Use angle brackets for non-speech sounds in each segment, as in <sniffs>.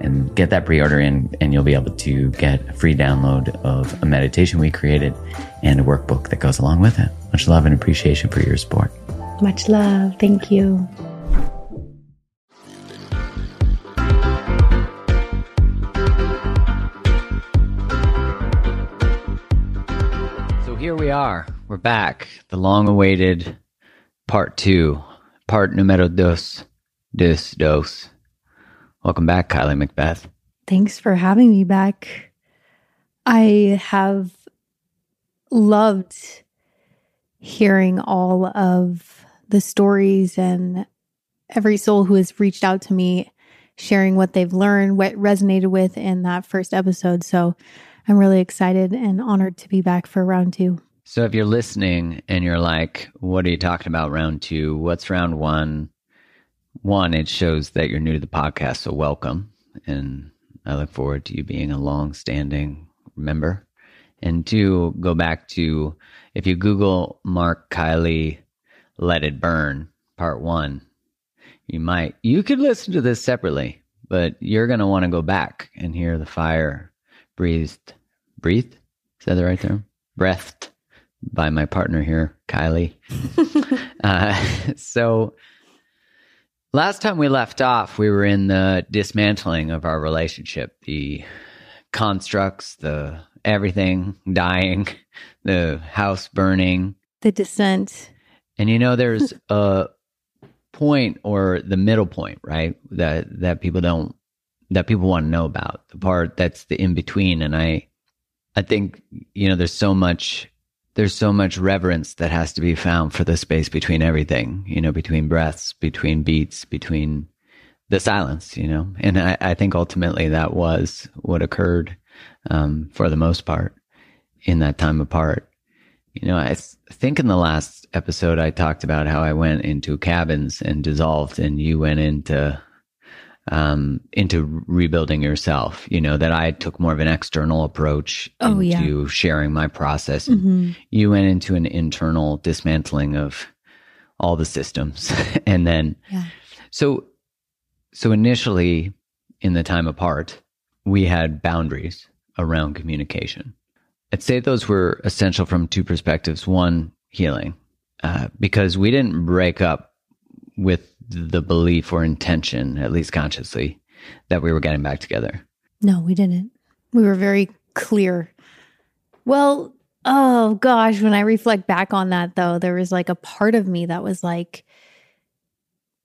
and get that pre-order in and you'll be able to get a free download of a meditation we created and a workbook that goes along with it. Much love and appreciation for your support. Much love. Thank you. So here we are. We're back. The long awaited part two, part numero dos, dos, dos. Welcome back, Kylie McBeath. Thanks for having me back. I have loved hearing all of the stories and every soul who has reached out to me sharing what they've learned, what resonated with in that first episode. So I'm really excited and honored to be back for round two. So if you're listening and you're like, what are you talking about round two? What's round one? One, it shows that you're new to the podcast, so welcome. And I look forward to you being a long standing member. And two, go back to if you Google Mark Kylie Let It Burn, part one, you might, you could listen to this separately, but you're going to want to go back and hear the fire breathed, breathed? Is that the right term? Breathed by my partner here, Kylie. <laughs> uh, <laughs> so, Last time we left off, we were in the dismantling of our relationship, the constructs, the everything dying, <laughs> the house burning, the descent. And you know, there's <laughs> a point or the middle point, right? That that people don't that people want to know about the part that's the in between. And I, I think you know, there's so much there's so much reverence that has to be found for the space between everything, you know, between breaths, between beats, between the silence, you know. And I, I think ultimately that was what occurred um, for the most part in that time apart. You know, I think in the last episode I talked about how I went into cabins and dissolved, and you went into um, into rebuilding yourself. You know that I took more of an external approach oh, into yeah. sharing my process. Mm-hmm. You went into an internal dismantling of all the systems, <laughs> and then yeah. so so initially in the time apart, we had boundaries around communication. I'd say those were essential from two perspectives. One, healing, uh, because we didn't break up with the belief or intention, at least consciously, that we were getting back together. No, we didn't. We were very clear. Well, oh gosh, when I reflect back on that, though, there was like a part of me that was like,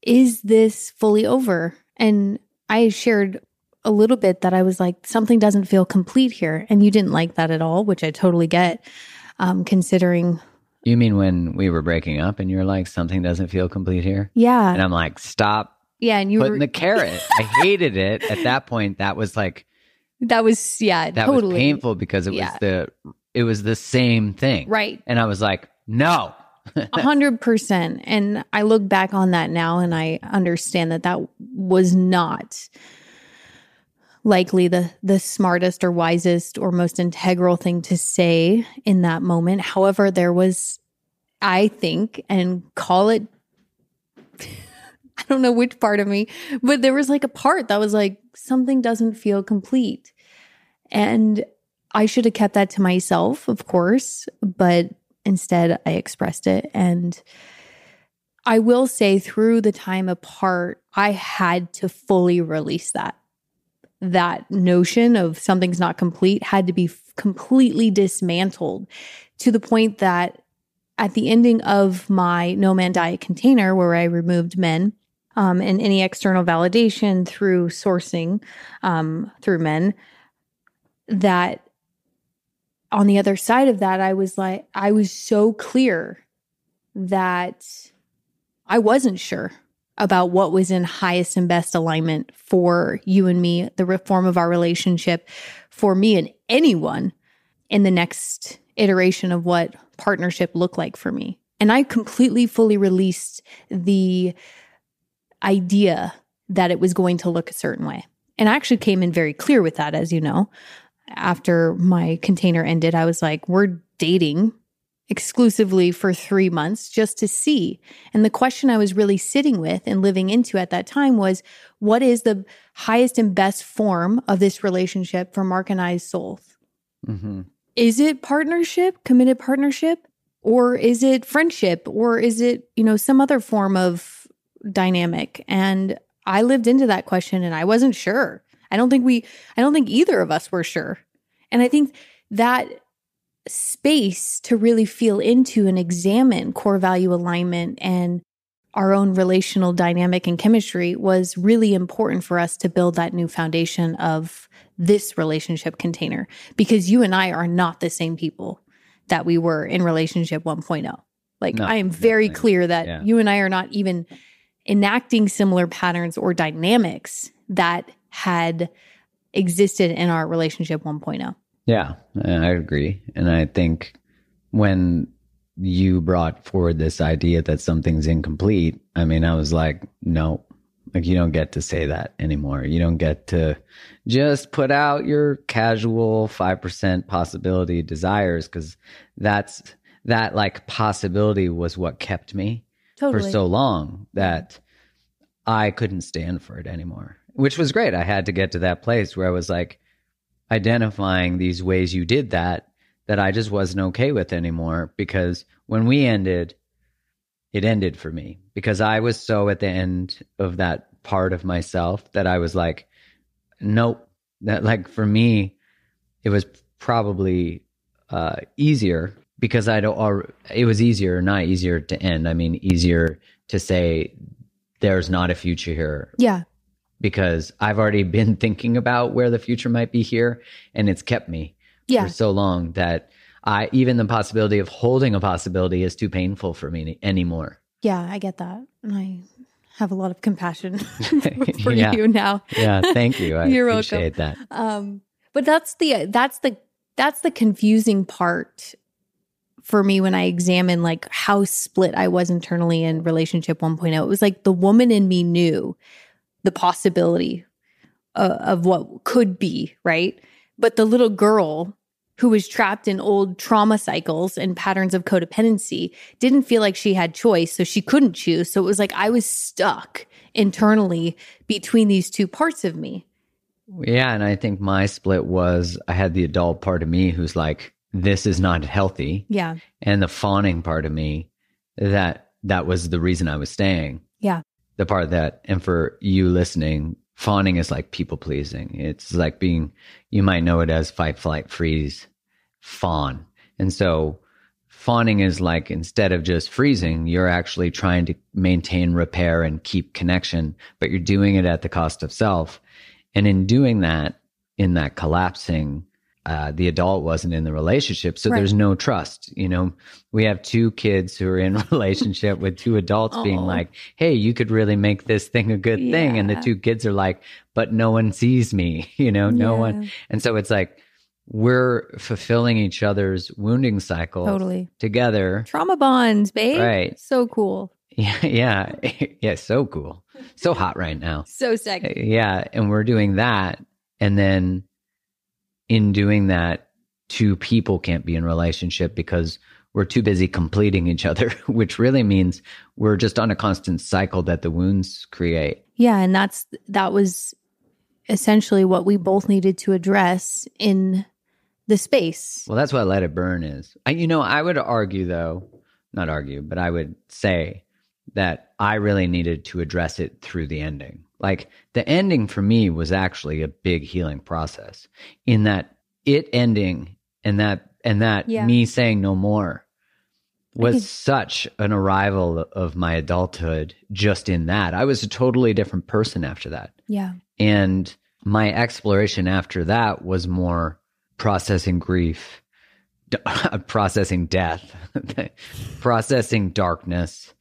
is this fully over? And I shared a little bit that I was like, something doesn't feel complete here. And you didn't like that at all, which I totally get, um, considering you mean when we were breaking up and you're like, something doesn't feel complete here? Yeah. And I'm like, stop. Yeah. And you putting were the carrot. <laughs> I hated it. At that point, that was like, that was, yeah, that totally. was painful because it yeah. was the, it was the same thing. Right. And I was like, no. A hundred percent. And I look back on that now and I understand that that was not likely the the smartest or wisest or most integral thing to say in that moment. However, there was I think and call it <laughs> I don't know which part of me, but there was like a part that was like something doesn't feel complete. And I should have kept that to myself, of course, but instead I expressed it. And I will say, through the time apart, I had to fully release that. That notion of something's not complete had to be f- completely dismantled to the point that at the ending of my no man diet container, where I removed men um, and any external validation through sourcing um, through men, that on the other side of that, I was like, I was so clear that I wasn't sure about what was in highest and best alignment for you and me, the reform of our relationship, for me and anyone in the next iteration of what partnership looked like for me. And I completely, fully released the idea that it was going to look a certain way. And I actually came in very clear with that, as you know after my container ended, I was like, we're dating exclusively for three months just to see. And the question I was really sitting with and living into at that time was what is the highest and best form of this relationship for Mark and I's souls? Mm-hmm. Is it partnership, committed partnership? Or is it friendship? Or is it, you know, some other form of dynamic? And I lived into that question and I wasn't sure. I don't think we, I don't think either of us were sure. And I think that space to really feel into and examine core value alignment and our own relational dynamic and chemistry was really important for us to build that new foundation of this relationship container because you and I are not the same people that we were in relationship 1.0. Like no, I am very definitely. clear that yeah. you and I are not even enacting similar patterns or dynamics that had existed in our relationship 1.0. Yeah, I agree. And I think when you brought forward this idea that something's incomplete, I mean, I was like, no, like you don't get to say that anymore. You don't get to just put out your casual 5% possibility desires because that's that like possibility was what kept me totally. for so long that I couldn't stand for it anymore which was great. I had to get to that place where I was like identifying these ways you did that that I just wasn't okay with anymore because when we ended, it ended for me because I was so at the end of that part of myself that I was like, nope. That like for me, it was probably uh, easier because I don't. It was easier, not easier to end. I mean, easier to say there's not a future here. Yeah because I've already <laughs> been thinking about where the future might be here and it's kept me yeah. for so long that I even the possibility of holding a possibility is too painful for me anymore. Yeah, I get that. And I have a lot of compassion <laughs> <laughs> for yeah. you now. yeah, thank you. I You're appreciate welcome. that. Um, but that's the that's the that's the confusing part for me when I examine like how split I was internally in relationship 1.0. It was like the woman in me knew the possibility uh, of what could be, right? But the little girl who was trapped in old trauma cycles and patterns of codependency didn't feel like she had choice, so she couldn't choose. So it was like I was stuck internally between these two parts of me. Yeah, and I think my split was I had the adult part of me who's like this is not healthy. Yeah. And the fawning part of me that that was the reason I was staying. Yeah the part that, and for you listening, fawning is like people pleasing. It's like being, you might know it as fight, flight, freeze, fawn. And so fawning is like instead of just freezing, you're actually trying to maintain, repair, and keep connection, but you're doing it at the cost of self. And in doing that, in that collapsing, uh, the adult wasn't in the relationship. So right. there's no trust. You know, we have two kids who are in <laughs> relationship with two adults being like, Hey, you could really make this thing a good yeah. thing. And the two kids are like, but no one sees me, <laughs> you know, no yeah. one. And so it's like, we're fulfilling each other's wounding cycle totally together. Trauma bonds, babe. Right. So cool. <laughs> Yeah. Yeah. yeah. So cool. So hot right now. So sexy. Yeah. And we're doing that. And then in doing that, two people can't be in relationship because we're too busy completing each other, <laughs> which really means we're just on a constant cycle that the wounds create. Yeah, and that's that was essentially what we both needed to address in the space. Well, that's what let it burn is. I, you know, I would argue though, not argue, but I would say that I really needed to address it through the ending. Like the ending for me was actually a big healing process in that it ending and that and that Yeah. me saying no more was could- such an arrival of my adulthood just in that. I was a totally different person after that. Yeah. And my exploration after that was more processing grief, d- <laughs> processing death, <laughs> processing darkness,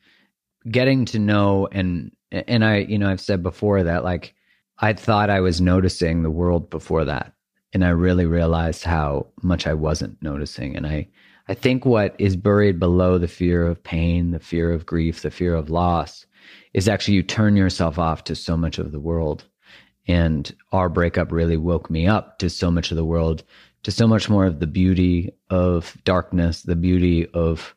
getting to know and and I, you know, I've said before that like I thought I was noticing the world before that. And I really realized how much I wasn't noticing. And I I think what is buried below the fear of pain, the fear of grief, the fear of loss is actually you turn yourself off to so much of the world. And our breakup really woke me up to so much of the world, to so much more of the beauty of darkness, the beauty of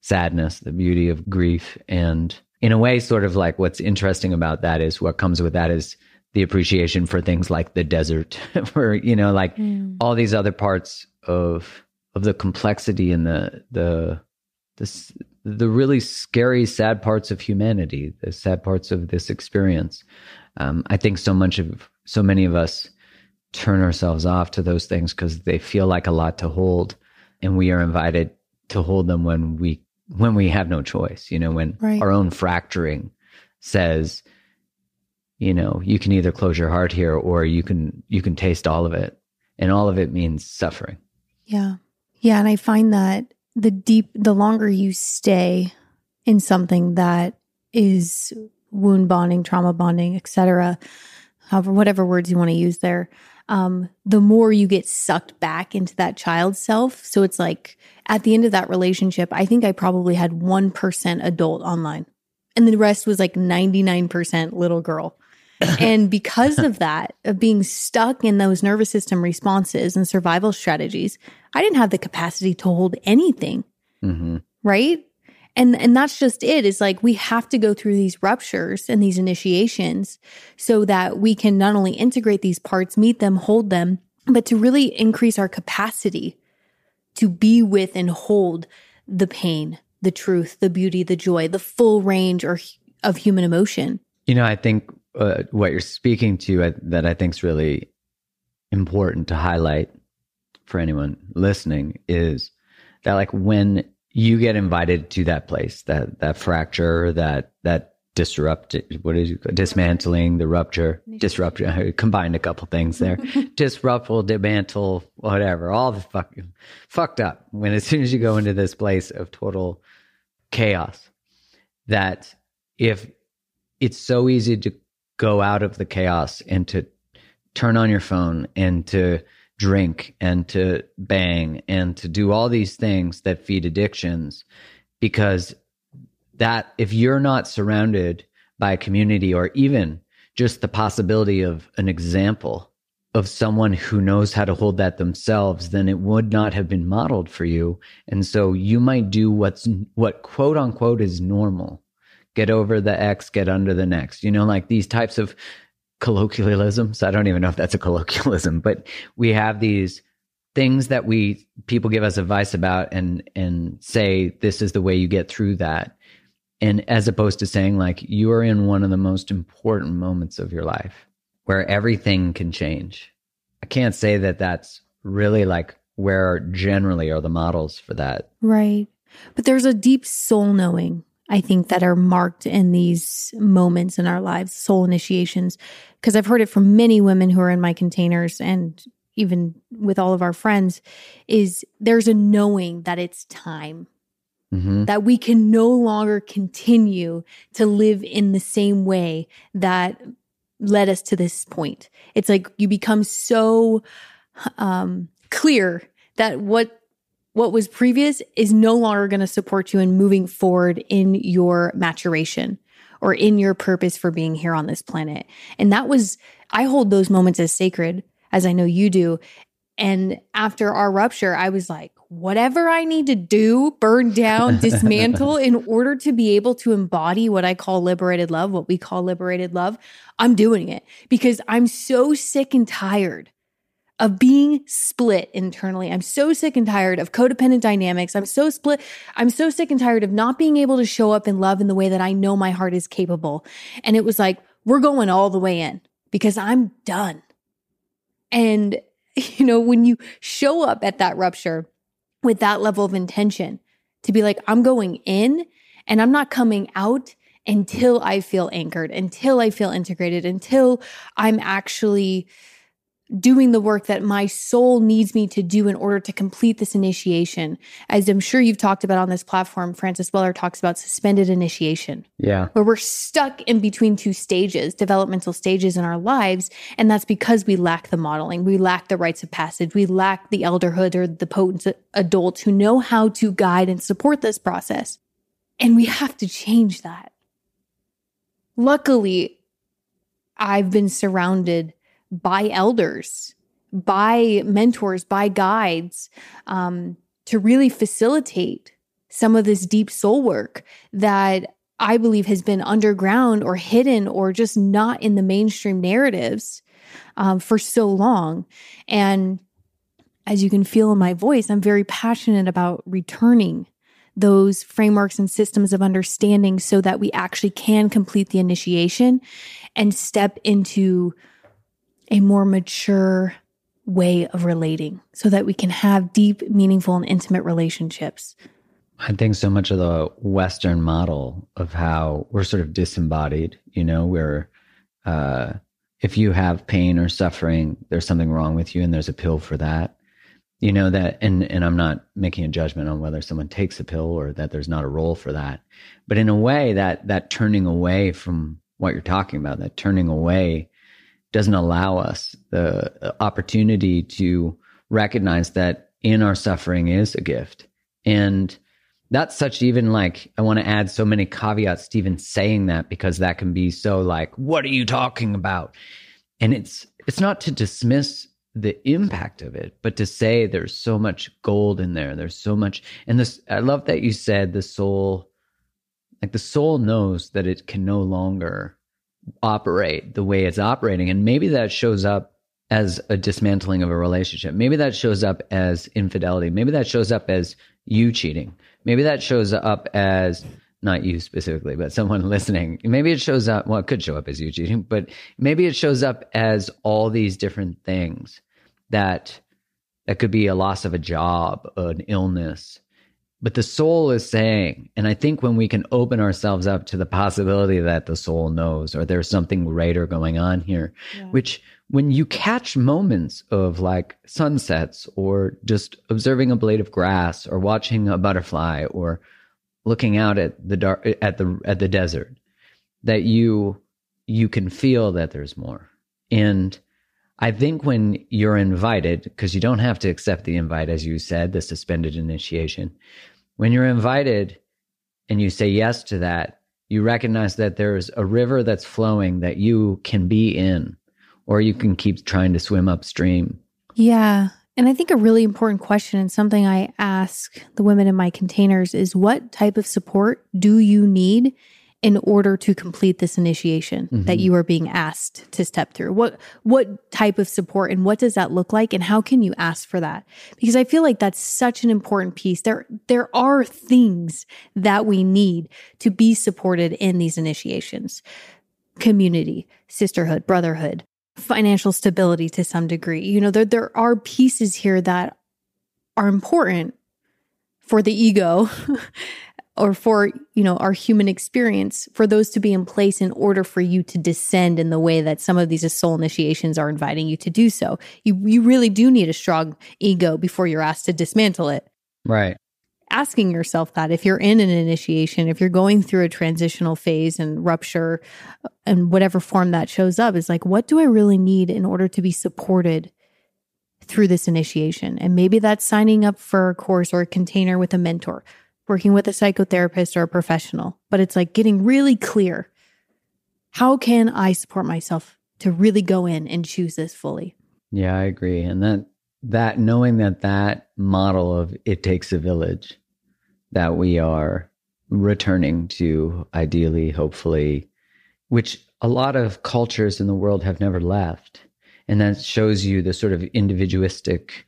sadness, the beauty of grief. And in a way, sort of like what's interesting about that is what comes with that is the appreciation for things like the desert, <laughs> where, you know, like all these other parts of of the complexity and the the the the really scary, sad parts of humanity, the sad parts of this experience. Um, I think so much of so many of us turn ourselves off to those things because they feel like a lot to hold, and we are invited to hold them when we when we have no choice. You know, when Right. our own fracturing says, you know, you can either close your heart here or you can you can taste all of it, and all of it means suffering. Yeah. Yeah. And I find that the deep, the longer you stay in something that is wound bonding, trauma bonding, etc., however, whatever words you want to use there, um, the more you get sucked back into that child self. So it's like at the end of that relationship, I think I probably had 1% adult online. And the rest was like 99% little girl. <coughs> and because of that, of being stuck in those nervous system responses and survival strategies, I didn't have the capacity to hold anything, hmm right? And and that's just it. Is like we have to go through these ruptures and these initiations so that we can not only integrate these parts, meet them, hold them, but to really increase our capacity to be with and hold the pain, the truth, the beauty, the joy, the full range or of human emotion. You know, I think uh, what you're speaking to uh, that I think is really important to highlight for anyone listening is that like when you get invited to that place, that that fracture, that that disrupt, what is it, dismantling, the rupture, disruption I <laughs> combined a couple things there, <laughs> disrupt, dismantle, whatever, all the fucking fucked up. When as soon as you go into this place of total chaos, that if it's so easy to go out of the chaos and to turn on your phone and to drink and to bang and to do all these things that feed addictions because that if you're not surrounded by a community or even just the possibility of an example of someone who knows how to hold that themselves then it would not have been modeled for you and so you might do what's what quote unquote is normal get over the X, get under the next. You know, like these types of colloquialisms. I don't even know if that's a colloquialism, but we have these things that we people give us advice about and and say this is the way you get through that. And as opposed to saying like you are in one of the most important moments of your life where everything can change. I can't say that that's really like where generally are the models for that. Right. But there's a deep soul knowing, I think, that are marked in these moments in our lives, soul initiations. Because I've heard it from many women who are in my containers and even with all of our friends, is there's a knowing that it's time, hmm that we can no longer continue to live in the same way that led us to this point. It's like you become so um, clear that what what was previous is no longer going to support you in moving forward in your maturation or in your purpose for being here on this planet. And that was I hold those moments as sacred as I know you do. And after our rupture, I was like, whatever I need to do, burn down, <laughs> dismantle in order to be able to embody what I call liberated love, what we call liberated love, I'm doing it because I'm so sick and tired of being split internally. I'm so sick and tired of codependent dynamics. I'm so split. I'm so sick and tired of not being able to show up in love in the way that I know my heart is capable. And it was like, we're going all the way in because I'm done. And, <laughs> you know, when you show up at that rupture with that level of intention to be like, I'm going in and I'm not coming out until I feel anchored, until I feel integrated, until I'm actually doing the work that my soul needs me to do in order to complete this initiation. As I'm sure you've talked about on this platform, Francis Weller talks about suspended initiation. Yeah. Where we're stuck in between two stages, developmental stages in our lives. And that's because we lack the modeling. We lack the rites of passage. We lack the elderhood or the potent adults who know how to guide and support this process. And we have to change that. Luckily, I've been surrounded by elders, by mentors, by guides um, to really facilitate some of this deep soul work that I believe has been underground or hidden or just not in the mainstream narratives um, for so long. And as you can feel in my voice, I'm very passionate about returning those frameworks and systems of understanding so that we actually can complete the initiation and step into a more mature way of relating so that we can have deep, meaningful, and intimate relationships. I think so much of the Western model of how we're sort of disembodied, you know, where uh, if you have pain or suffering, there's something wrong with you and there's a pill for that. You know that, and and I'm not making a judgment on whether someone takes a pill or that there's not a role for that, but in a way that that turning away from what you're talking about, that turning away doesn't allow us the uh, opportunity to recognize that in our suffering is a gift. And that's such even like, I want to add so many caveats to even saying that because that can be so like, what are you talking about? And it's, it's not to dismiss the impact of it, but to say there's so much gold in there. There's so much. And this, I love that you said the soul, like the soul knows that it can no longer operate the way it's operating. And maybe that shows up as a dismantling of a relationship. Maybe that shows up as infidelity. Maybe that shows up as you cheating. Maybe that shows up as not you specifically, but someone <laughs> listening. Maybe it shows up, well, it could show up as you cheating, but maybe it shows up as all these different things that that could be a loss of a job, an illness, but the soul is saying, and I think when we can open ourselves up to the possibility that the soul knows or there's something greater going on here, yeah. which when you catch moments of like sunsets or just observing a blade of grass or watching a butterfly or looking out at the dark at the at the desert that you you can feel that there's more and i think when you're invited because you don't have to accept the invite as you said the suspended initiation when you're invited and you say yes to that, you recognize that there's a river that's flowing that you can be in, or you can keep trying to swim upstream. Yeah. And I think a really important question and something I ask the women in my containers is what type of support do you need in order to complete this initiation mm-hmm. that you are being asked to step through? What what type of support and what does that look like and how can you ask for that? Because i feel like that's such an important piece. There there are things that we need to be supported in these initiations. Community sisterhood brotherhood financial stability to some degree. You know there there are pieces here that are important for the ego <laughs> or for you know our human experience for those to be in place in order for you to descend in the way that some of these soul initiations are inviting you to do so. You you really do need a strong ego before you're asked to dismantle it. Right. Asking yourself that if you're in an initiation if you're going through a transitional phase and rupture uh, and whatever form that shows up is like what do i really need in order to be supported through this initiation? And maybe that's signing up for a course or a container with a mentor working with a psychotherapist or a professional, but it's like getting really clear. How can I support myself to really go in and choose this fully? Yeah, I agree. And that that knowing that that model of it takes a village that we are returning to ideally hopefully which a lot of cultures in the world have never left and that shows you the sort of individualistic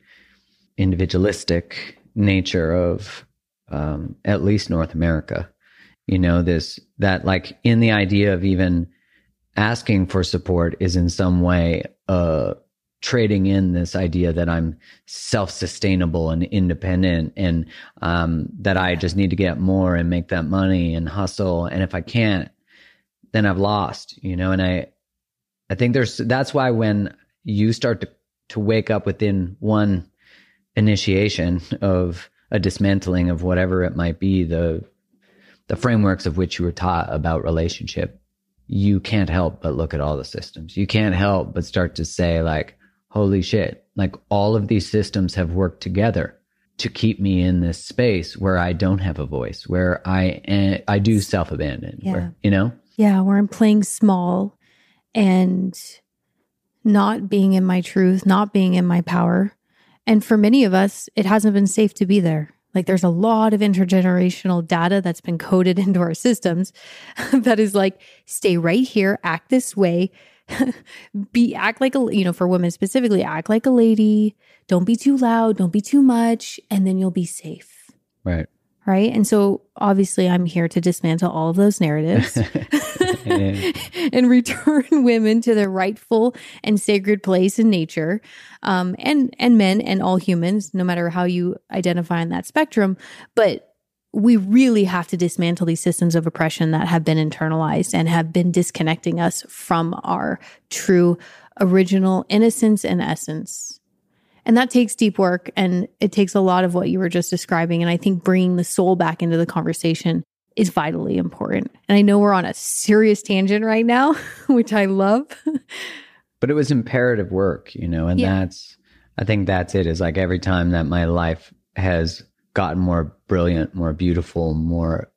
individualistic nature of um, at least north america you know this that like in the idea of even asking for support is in some way uh trading in this idea that I'm self-sustainable and independent and um, that I just need to get more and make that money and hustle. And if I can't then I've lost you know? And I I think there's that's why when you start to to wake up within one initiation of a dismantling of whatever it might be the the frameworks of which you were taught about relationship you can't help but look at all the systems. You can't help but start to say like holy shit, like all of these systems have worked together to keep me in this space where I don't have a voice, where I I do self abandon, yeah. where you know, yeah, where I'm playing small and not being in my truth, not being in my power, and for many of us, it hasn't been safe to be there. Like there's a lot of intergenerational data that's been coded <laughs> into our systems <laughs> that is like, stay right here, act this way, <laughs> be act like a you know for women specifically act like a lady. Don't be too loud don't be too much and then you'll be safe. Right. Right? And so obviously i'm here to dismantle all of those narratives <laughs> and return <laughs> women to their rightful and sacred place in nature um, and and men and all humans no matter how you identify on that spectrum but we really have to dismantle these systems of oppression that have been internalized and have been disconnecting us from our true original innocence and essence. And that takes deep work and it takes a lot of what you were just describing. And I think bringing the soul back into the conversation is vitally important. And I know we're on a serious tangent right now, <laughs> which I love. but it was imperative work, you know, and yeah. that's, I think that's it is like every time that my life has gotten more brilliant, more beautiful, more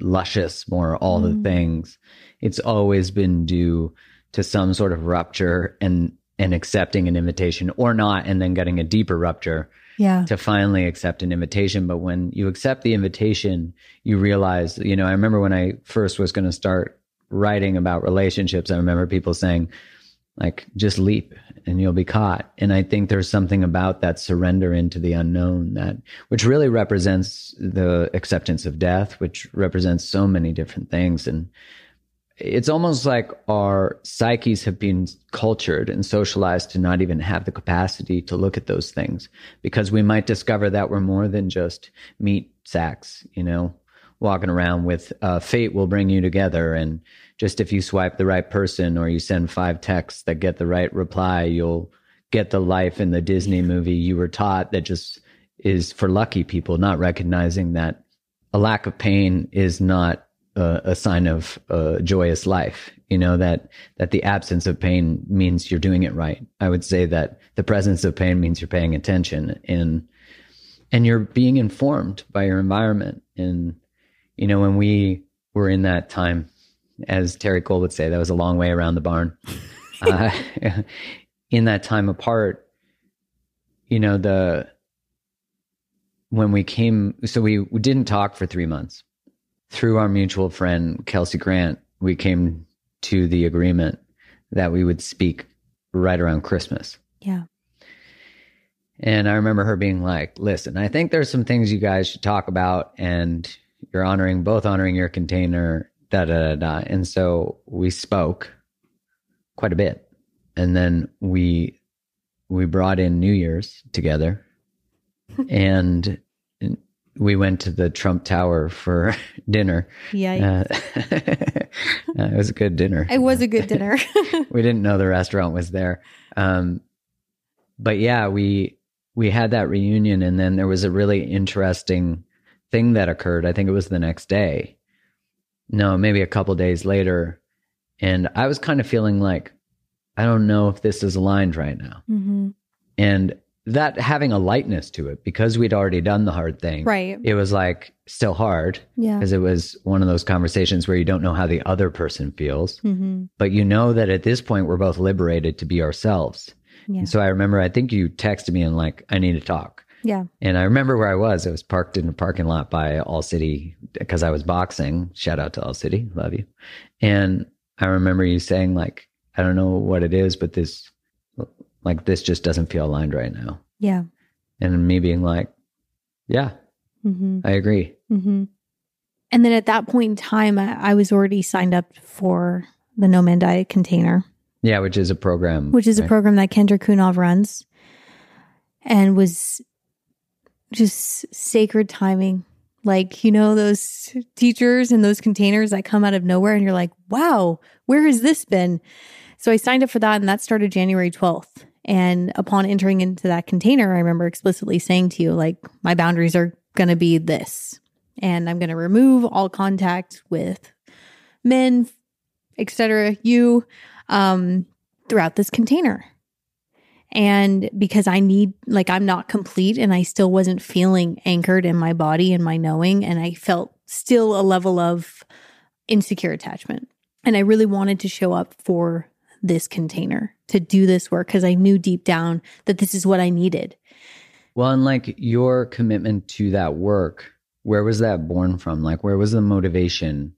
luscious, more all mm. the things. It's always been due to some sort of rupture and and accepting an invitation or not and then getting a deeper rupture yeah. to finally accept an invitation. But when you accept the invitation you realize you know i remember when i first was going to start writing about relationships i remember people saying like just leap and you'll be caught. And i think there's something about that surrender into the unknown that which really represents the acceptance of death which represents so many different things. And it's almost like our psyches have been cultured and socialized to not even have the capacity to look at those things. Because we might discover that we're more than just meat sacks you know walking around with uh, fate will bring you together. And just if you swipe the right person or you send five texts that get the right reply you'll get the life in the disney movie you were taught that just is for lucky people not recognizing that a lack of pain is not a, a sign of a joyous life you know that that the absence of pain means you're doing it right i would say that the presence of pain means you're paying attention and and you're being informed by your environment and you know, when we were in that time, as Terri Cole would say, that was a long way around the barn. <laughs> uh, in that time apart, you know, the when we came, so we, we didn't talk for three months. Through our mutual friend Kelsey Grant, we came to the agreement that we would speak right around Christmas. Yeah. And I remember her being like, listen, I think there's some things you guys should talk about and you're honoring both honoring your container, da da da da. And so we spoke quite a bit. And then we we brought in New Year's together <laughs> and we went to the Trump Tower for <laughs> dinner. Yeah. <laughs> Uh, it was a good dinner. It was a good <laughs> dinner. we didn't know the restaurant was there. Um, but yeah, we we had that reunion and then there was a really interesting thing that occurred. I think it was the next day. No, maybe a couple days later. And I was kind of feeling like, I don't know if this is aligned right now. Mm-hmm. And that having a lightness to it because we'd already done the hard thing. Right. It was like still hard. Yeah. Because it was one of those conversations where you don't know how the other person feels. Mm-hmm. But you know that at this point, we're both liberated to be ourselves. Yeah. And so I remember, I think you texted me and like, I need to talk. Yeah. And I remember where I was. I was parked in a parking lot by All City because I was boxing. Shout out to All City. Love you. And I remember you saying, like, I don't know what it is, but this like this just doesn't feel aligned right now. Yeah. And me being like, yeah, Mm-hmm. I agree. Mm-hmm. And then at that point in time, I, I was already signed up for the No Man Diet container, Yeah, which is a program. which is a program that Kendra Cunov runs and was just sacred timing. Like, you know, those teachers and those containers that come out of nowhere, and you're like, wow, where has this been? So I signed up for that, and that started January 12th. And upon entering into that container, I remember explicitly saying to you, like, my boundaries are going to be this. And I'm going to remove all contact with men, etc., you, um, throughout this container. And because I need, like, I'm not complete and I still wasn't feeling anchored in my body and my knowing. And I felt still a level of insecure attachment. And I really wanted to show up for this container to do this work because I knew deep down that this is what I needed. Well, and like your commitment to that work, where was that born from? Like, where was the motivation?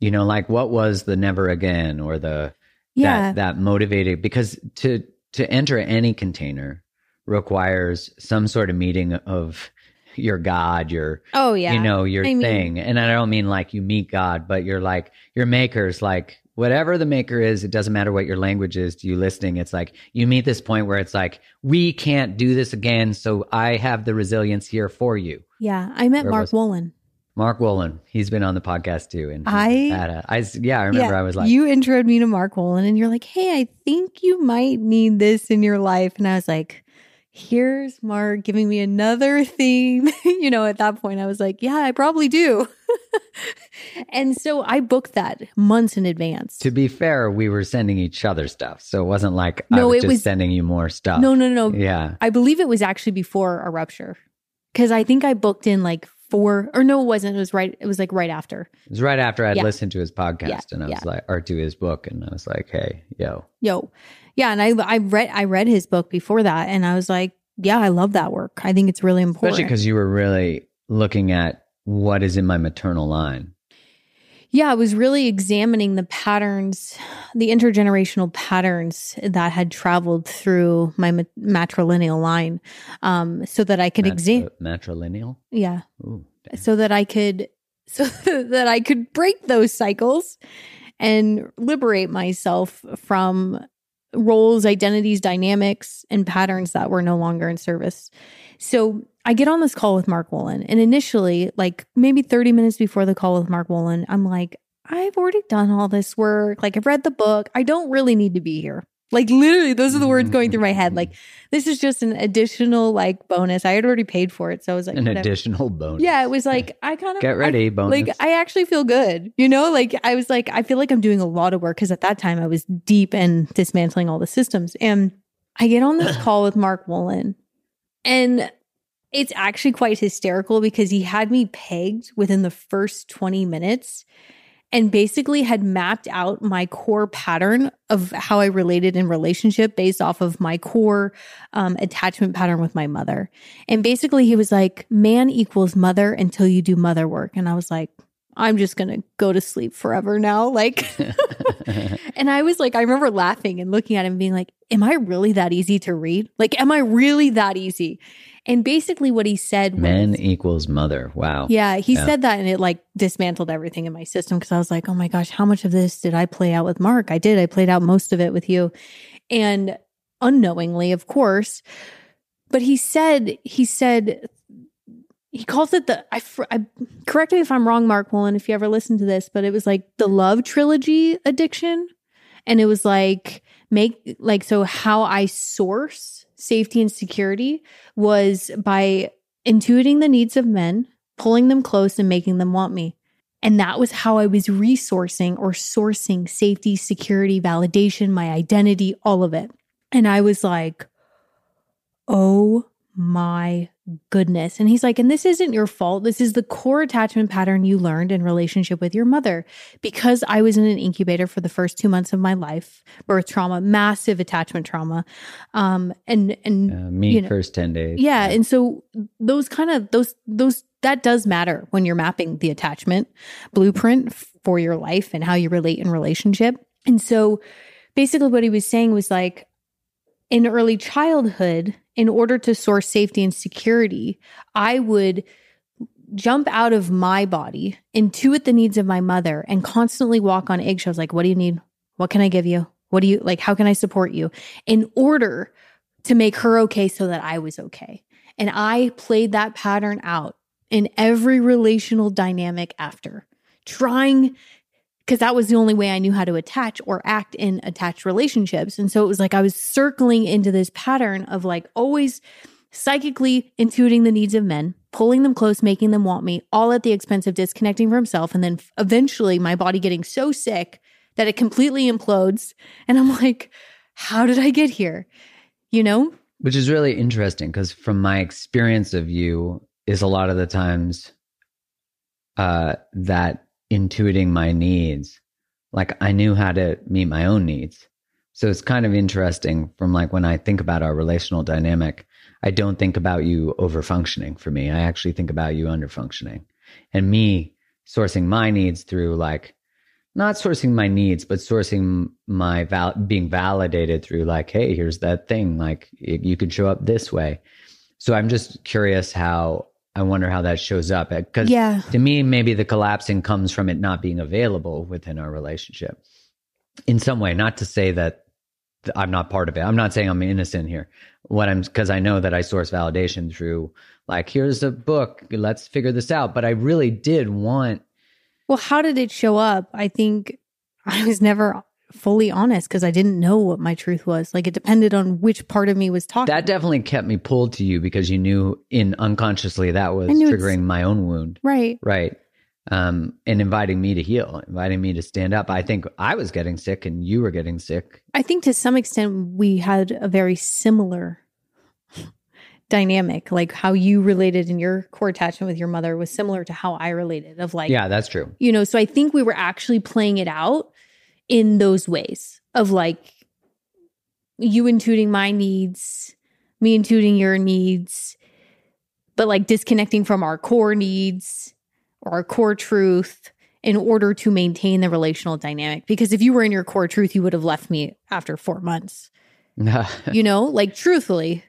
You know, like what was the never again or the Yeah. that that motivated because to to enter any container requires some sort of meeting of your God, your oh, yeah. you know, your I mean- thing. And I don't mean like you meet God, but you're like your maker's like whatever the maker is, it doesn't matter what your language is to you listening. It's like you meet this point where it's like, we can't do this again. So I have the resilience here for you. yeah. I met Where Mark was- Wolynn. Mark Wolynn, he's been on the podcast too. And I- had a- I yeah, I remember I was like, you introed me to Mark Wolynn, and you're like, hey, I think you might need this in your life. And I was like, here's Mark giving me another theme. <laughs> you know, at that point, I was like, yeah, I probably do. <laughs> and so I booked that months in advance. to be fair, we were sending each other stuff. So it wasn't like I No, was it just was- sending you more stuff. no, no, no. Yeah. I believe it was actually before a rupture because I think I booked in like four, or no, it wasn't. It was right. It was like right after. It was right after I'd Yeah. listened to his podcast Yeah, and I was like, or to his book. And I was like, hey, yo, Yo, yeah, and I I read I read his book before that, and I was like, yeah, I love that work. I think it's really important. especially because you were really looking at what is in my maternal line. yeah, I was really examining the patterns, the intergenerational patterns that had traveled through my mat- matrilineal line, um, so that I could Mat- examine. matrilineal. Yeah, Ooh, so that I could <laughs> so that I could break those cycles and liberate myself from roles, identities, dynamics, and patterns that were no longer in service. So I get on this call with Mark Wolynn, and initially, like maybe 30 minutes before the call with Mark Wolynn, I'm like, I've already done all this work. Like, I've read the book. I don't really need to be here. Like, literally, those are the words going through my head. Mm-hmm. Like, this is just an additional, like, bonus. I had already paid for it. So I was like, An whatever. additional bonus. Yeah, it was like I kind of Get ready, I, bonus. like I actually feel good, you know. Like I was like I feel like I'm doing a lot of work because at that time I was deep in dismantling all the systems, and I get on this <clears throat> call with Mark Wolynn, and it's actually quite hysterical because he had me pegged within the first 20 minutes and basically had mapped out my core pattern of how I related in relationship based off of my core um, attachment pattern with my mother. And basically, he was like, man equals mother until you do mother work. And I was like, I'm just going to go to sleep forever now. <laughs> Like, <laughs> and I was like, I remember laughing and looking at him being like, Am I really that easy to read? Like, am I really that easy? And basically, what he said was, Men equals mother. Wow. yeah, he Yeah. said that and it like dismantled everything in my system because I was like, oh my gosh, how much of this did I play out with Mark? I did. I played out most of it with you. And unknowingly, of course. But he said, he said, he calls it the, I, I correct me if I'm wrong, Mark Wolynn, if you ever listen to this, but it was like the love trilogy addiction. And it was like, make, like, so how I source safety and security was by intuiting the needs of men, pulling them close and making them want me. And that was how I was resourcing or sourcing safety, security, validation, my identity, all of it. And I was like, oh my goodness. And he's like, and this isn't your fault. This is the core attachment pattern you learned in relationship with your mother. Because I was in an incubator for the first two months of my life, birth trauma, massive attachment trauma. Um, and, and, Uh, me You know, first 10 days. yeah, and so those kind of those those that does matter when you're mapping the attachment blueprint for your life and how you relate in relationship. And so basically what he was saying was like in early childhood, in order to source safety and security, I would jump out of my body, intuit the needs of my mother, and constantly walk on eggshells like, what do you need? What can I give you? What do you like? How can I support you? In order to make her okay so that I was okay. And I played that pattern out in every relational dynamic after, trying because that was the only way I knew how to attach or act in attached relationships. And so it was like I was circling into this pattern of like always psychically intuiting the needs of men, pulling them close, making them want me, all at the expense of disconnecting from self. And then eventually my body getting so sick that it completely implodes. And I'm like, how did I get here? You know? Which is really interesting because from my experience of you, is a lot of the times uh, that intuiting my needs, like I knew how to meet my own needs. So it's kind of interesting from like when I think about our relational dynamic, I don't think about you over functioning for me. I actually think about you under functioning and me sourcing my needs through like not sourcing my needs, but sourcing my val- being validated through like, hey, here's that thing. Like you could show up this way. So I'm just curious how I wonder how that shows up. Because yeah. to me, maybe the collapsing comes from it not being available within our relationship in some way. Not to say that I'm not part of it. I'm not saying I'm innocent here. What I'm because I know that I source validation through like, here's a book, let's figure this out. But I really did want well, how did it show up? I think I was never fully honest because I didn't know what my truth was. Like it depended on which part of me was talking. That definitely kept me pulled to you because you knew in unconsciously that was triggering my own wound. Right. Right. Um, and inviting me to heal, inviting me to stand up. I think I was getting sick and you were getting sick. I think to some extent we had a very similar dynamic like how you related in your core attachment with your mother was similar to how i related of like yeah that's true you know so i think we were actually playing it out in those ways of like you intuiting my needs me intuiting your needs but like disconnecting from our core needs or our core truth in order to maintain the relational dynamic because if you were in your core truth you would have left me after 4 months <laughs> you know like truthfully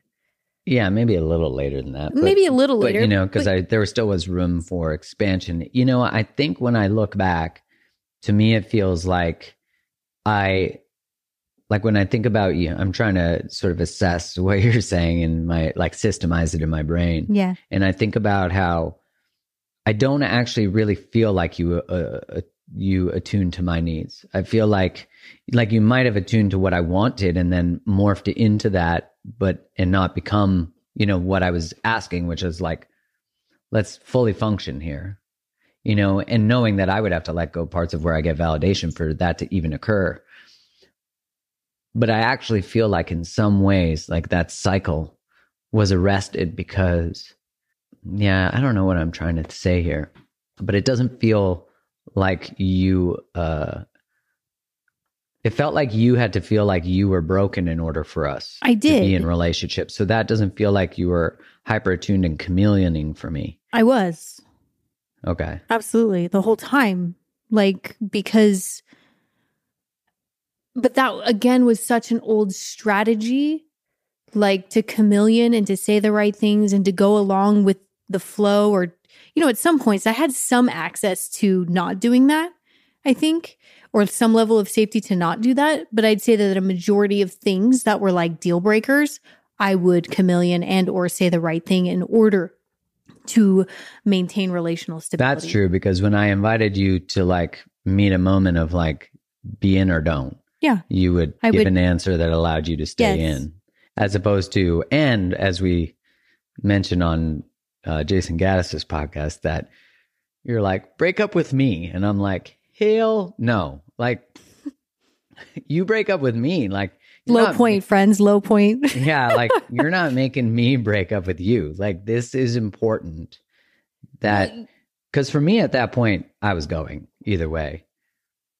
yeah, maybe a little later than that. But, maybe a little later. But, you know, because I there still was room for expansion. You know, I think when I look back, to me it feels like I like when I think about you, I'm trying to sort of assess what <laughs> you're saying and my like systemize it in my brain. Yeah. And I think about how I don't actually really feel like you uh, uh, you attuned to my needs. I feel like like you might have attuned to what I wanted and then morphed into that but and not become you know what i was asking which is like let's fully function here you know and knowing that i would have to let go parts of where i get validation for that to even occur but i actually feel like in some ways like that cycle was arrested because yeah i don't know what i'm trying to say here but it doesn't feel like you uh it felt like you had to feel like you were broken in order for us. I did be in relationships. So that doesn't feel like you were hyper attuned and chameleoning for me. I was. Okay. Absolutely. The whole time. Like, because, but that again was such an old strategy, like to chameleon and to say the right things and to go along with the flow. Or, you know, at some points I had some access to not doing that, I think or some level of safety to not do that. But I'd say that a majority of things that were like deal breakers, I would chameleon and or say the right thing in order to maintain relational stability. That's true because when I invited you to like meet a moment of like be in or don't, yeah, you would I give would, an answer that allowed you to stay yes. in, as opposed to and as we mentioned on uh, Jayson Gaddis's podcast that you're like break up with me, and I'm like hell no. Like <laughs> you break up with me, like low not, point, friends, low point. <laughs> yeah, like you're not making me break up with you. Like this is important that because for me at that point, I was going either way.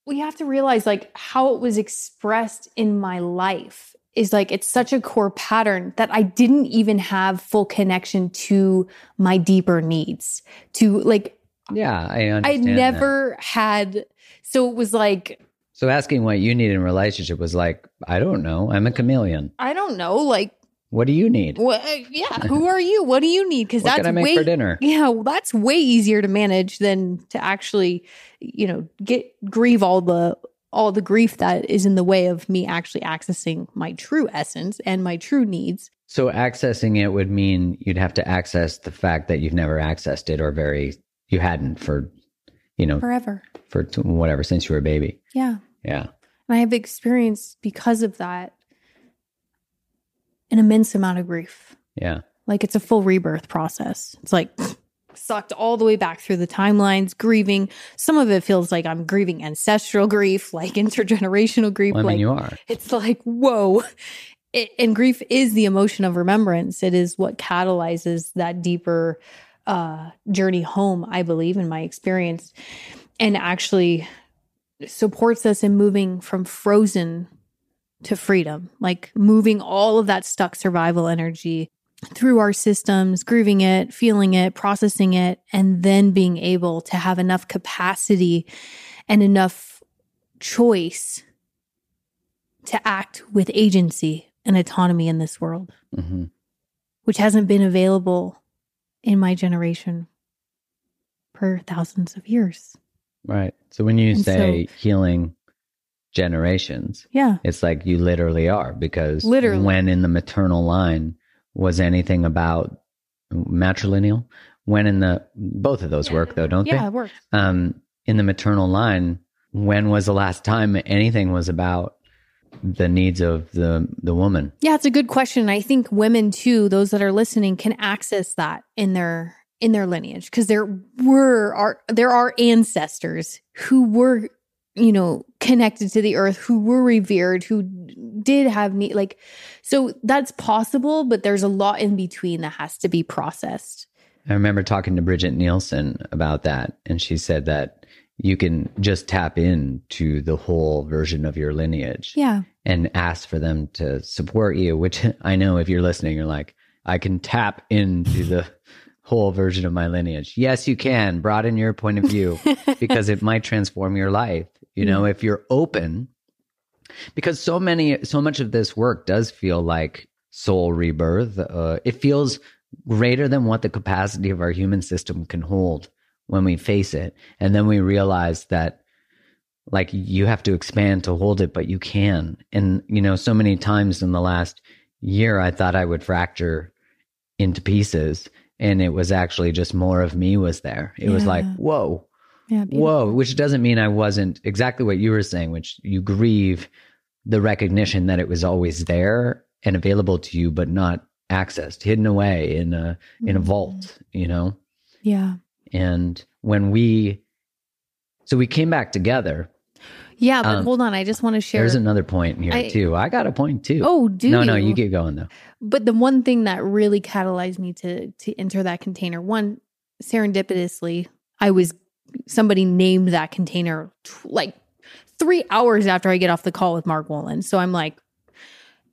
We have to realize like how it was expressed in my life is like it's such a core pattern that I didn't even have full connection to my deeper needs. To like yeah, I understand. I never that. had so it was like So asking what you need in a relationship was like, I don't know. I'm a chameleon. I don't know. Like, What do you need? what? Uh, yeah. Who are you? What do you need? Because that's can I make way for dinner? Yeah, well, that's way easier to manage than to actually, you know, get grieve all the all the grief that is in the way of me actually accessing my true essence and my true needs. So accessing it would mean you'd have to access the fact that you've never accessed it or very you hadn't for you know Forever. for t- whatever since you were a baby. Yeah. Yeah. And I have experienced because of that an immense amount of grief. Yeah. Like it's a full rebirth process. It's like <sniffs> sucked all the way back through the timelines, grieving. Some of it feels like I'm grieving ancestral grief, like intergenerational grief. Well, I mean like you are. it's like whoa it, and grief is the emotion of remembrance it is what catalyzes that deeper uh journey home i believe in my experience and actually supports us in moving from frozen to freedom like moving all of that stuck survival energy through our systems grieving it feeling it processing it and then being able to have enough capacity and enough choice to act with agency and autonomy in this world, hmm which hasn't been available in my generation for thousands of years. Right. So when you And say healing generations, Yeah. it's like you literally are because Literally. when in the maternal line was anything about matrilineal, when in the both of those work though, don't yeah, they? Yeah, it works. um, in the maternal line, when was the last time anything was about the needs of the the woman? Yeah, it's a good question. I think women too, those that are listening, can access that in their in their lineage because there were are there are ancestors who were you know connected to the earth who were revered who did have need like so that's possible but there's a lot in between that has to be processed I remember talking to Bridget Nielsen about that, and she said that you can just tap into the whole version of your lineage yeah and ask for them to support you. Which <laughs> I know if you're listening, you're like, I can tap into the whole version of my lineage. Yes, you can. Broaden your point of view <laughs> because it might transform your life. You know, if you're open, because so many, so much of this work does feel like soul rebirth. Uh, it feels greater than what the capacity of our human system can hold when we face it. And then we realize that like you have to expand to hold it, but you can. And, you know, so many times in the last year, I thought I would fracture into pieces. And it was actually just more of me was there. It was like, whoa, yeah whoa, which doesn't mean I wasn't exactly what you were saying, which you grieve the recognition that it was always there and available to you, but not accessed, hidden away in a in a Mhm. vault, you know? yeah And when we so we came back together. Yeah but Um, hold on i just want to share There's another point here I- too. I got a point too. oh do no, you? no, you keep going though. But the one thing that really catalyzed me to to enter that container, one serendipitously, I was somebody named that container t- like three hours after I get off the call with Mark Wolynn. So I'm like,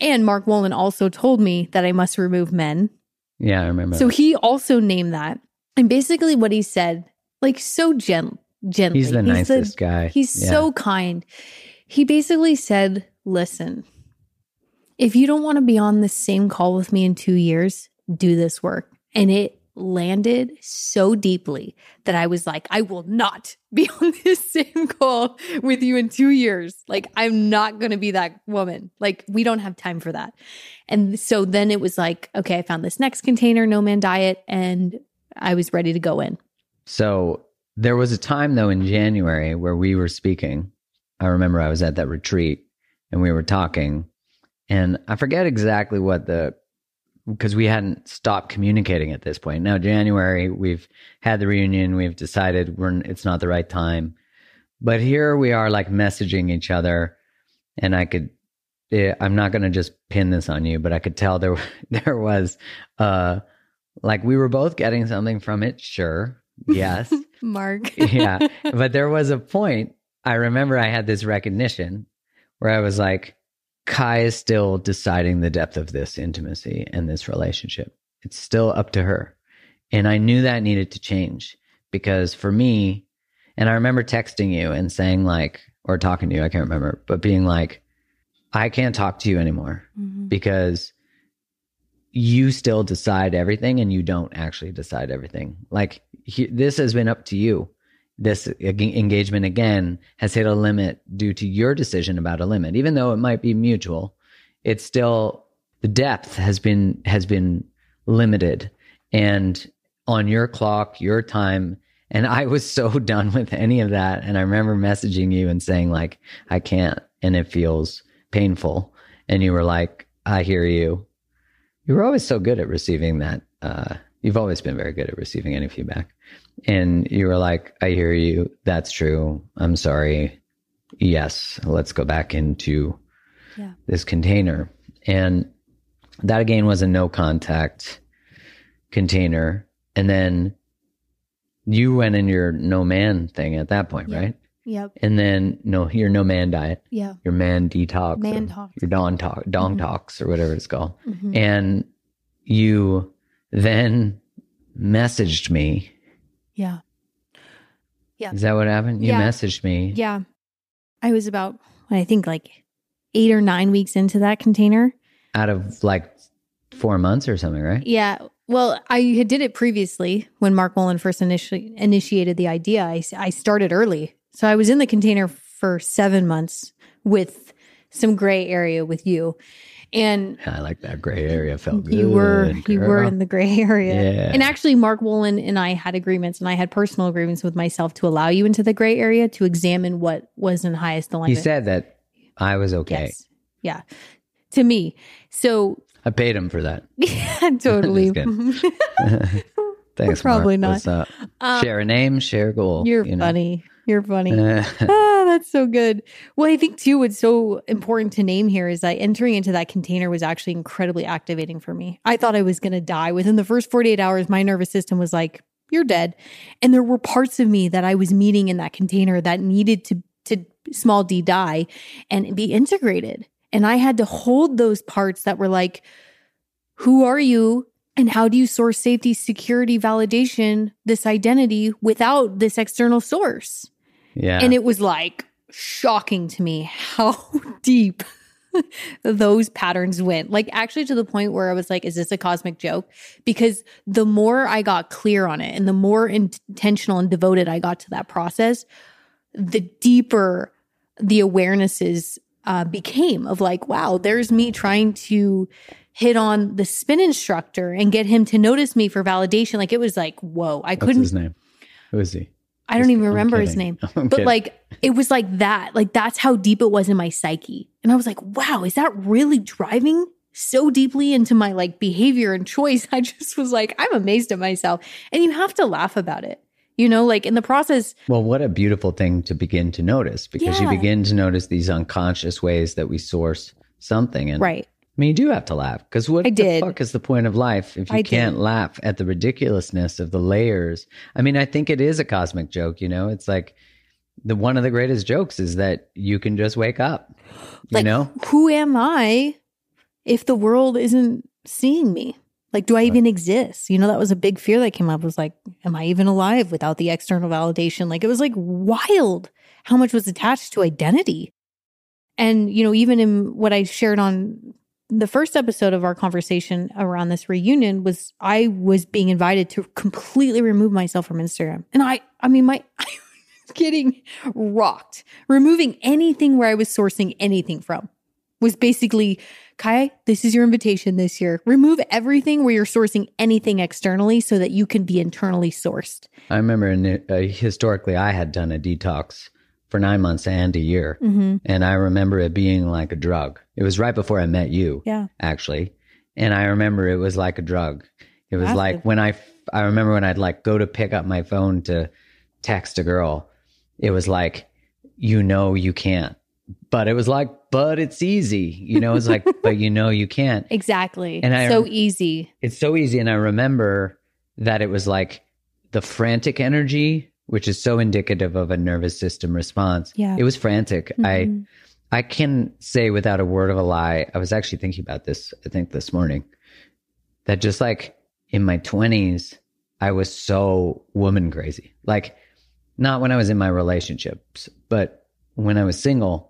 and Mark Wolynn also told me that I must remove men. Yeah, I remember. So that. he also named that. And basically what he said, like so gent- gently. he's the nicest guy. He's Yeah. so kind. He basically said, Listen, if you don't want to be on the same call with me in two years, do this work. And it landed so deeply that I was like, I will not <laughs> be on this same call with you in two years. Like, I'm not going to be that woman. Like, we don't have time for that. And so then it was like, okay, I found this next container, No Man Diet, and I was ready to go in. So there was a time though in January where we were speaking. I remember I was at that retreat and we were talking, and I forget exactly what the because we hadn't stopped communicating at this point. Now January, we've had the reunion, we've decided we're it's not the right time, but here we are like messaging each other, and I could. eh, I'm not going to just pin this on you, but I could tell there <laughs> there was uh like we were both getting something from it, sure. Yes. <laughs> Mark. <laughs> yeah. But there was a point, I remember I had this recognition where I was like, Ky is still deciding the depth of this intimacy and this relationship. It's still up to her. And I knew that needed to change because for me, and I remember texting you and saying, like, or talking to you, I can't remember, but being like, I can't talk to you anymore Mhm. because you still decide everything and you don't actually decide everything. Like he, this has been up to you. This engagement again has hit a limit due to your decision about a limit, even though it might be mutual. It's still the depth has been has been limited and on your clock, your time. And I was so <laughs> done with any of that. And I remember messaging you and saying like, I can't, and it feels painful. And you were like, I hear you. You were always so good at receiving that. Uh, you've always been very good at receiving any feedback. And you were like, I hear you. That's true. I'm sorry. Yes, let's go back into Yeah. this container. And that again was a no contact container. And then you went in your no man thing at that point, Yeah. right? Yep. And then no, your no man diet, Yeah. your man detox, Man talk. your dawn talk, dong Mhm. talks, or whatever it's called. Mhm. And you then messaged me. Yeah. Yeah. Is that what happened? You Yeah. messaged me. Yeah. I was about, I think, like eight or nine weeks into that container. out of like four months or something, right? Yeah. Well, I had did it previously when Mark Wolynn first initi- initiated the idea. I, I started early. So I was in the container for seven months with some gray area with you. And I like that gray area. Felt good. you were you were in the gray <laughs> area. Yeah. And actually Mark Wolynn and I had agreements and I had personal agreements with myself to allow you into the gray area to examine what was in highest alignment. He said that I was okay. Yes. Yeah. To me. So I paid him for that. <laughs> yeah, <laughs> totally. Thanks. Probably Mark. not. Um, share a name, share a goal. You're you know? funny. You're funny. Uh, <laughs> ah, that's so good. Well, I think too, what's so important to name here is that entering into that container was actually incredibly activating for me. I thought I was going to die. Within the first 48 hours, my nervous system was like, you're dead. And there were parts of me that I was meeting in that container that needed to, to small d die and be integrated. And I had to hold those parts that were like, who are you? And how do you source safety, security, validation, this identity without this external source? Yeah. And it was like shocking to me how <laughs> deep <laughs> those patterns went. Like, actually, to the point where I was like, is this a cosmic joke? Because the more I got clear on it and the more intentional and devoted I got to that process, the deeper the awarenesses uh, became of like, wow, there's me trying to hit on the spin instructor and get him to notice me for validation. Like, it was like, whoa, I What's couldn't his name? Who is he? I don't even remember his name. <laughs> I'm But kidding. like it was like that. Like that's how deep it was in my psyche. And I was like, wow, is that really driving so deeply into my like behavior and choice? <laughs> I just was like, I'm amazed at myself. And you have to laugh about it. You know, like in the process, Well, what a beautiful thing to begin to notice because you begin to notice these unconscious ways that we source something. And right. I mean, you do have to laugh because what I the did. fuck is the point of life if you I can't did. laugh at the ridiculousness of the layers? I mean, I think it is a cosmic joke. You know, it's like the one of the greatest jokes is that you can just wake up. You Like, know, who am I if the world isn't seeing me? Like, do I even exist? You know, that was a big fear that came up was like, am I even alive without the external validation? Like, it was like wild how much was attached to identity. And, you know, even in what I shared on the first episode of our conversation around this reunion was I was being invited to completely remove myself from Instagram. And I, I mean, my, <laughs> I was getting rocked. Removing anything where I was sourcing anything from was basically, Ky, this is your invitation this year. Remove everything where you're sourcing anything externally so that you can be internally sourced. I remember in, uh, historically I had done a detox for nine months and a year. Mm-hmm. And I remember it being like a drug. It was right before I met you. Yeah. actually. And I remember it was like a drug. It was Massive. like when I, I remember when I'd like go to pick up my phone to text a girl, it was like, you know, you can't. But it was like, but it's easy. You know, it's like, <laughs> but you know, you can't. Exactly. And I- so easy. It's so easy. And I remember that it was like the frantic energy, which is so indicative of a nervous system response. Yeah. It was frantic. I, Mhm. I can say without a word of a lie, I was actually thinking about this, I think this morning, that just like in my 20s, I was so woman crazy. Like, not when I was in my relationships, but when I was single,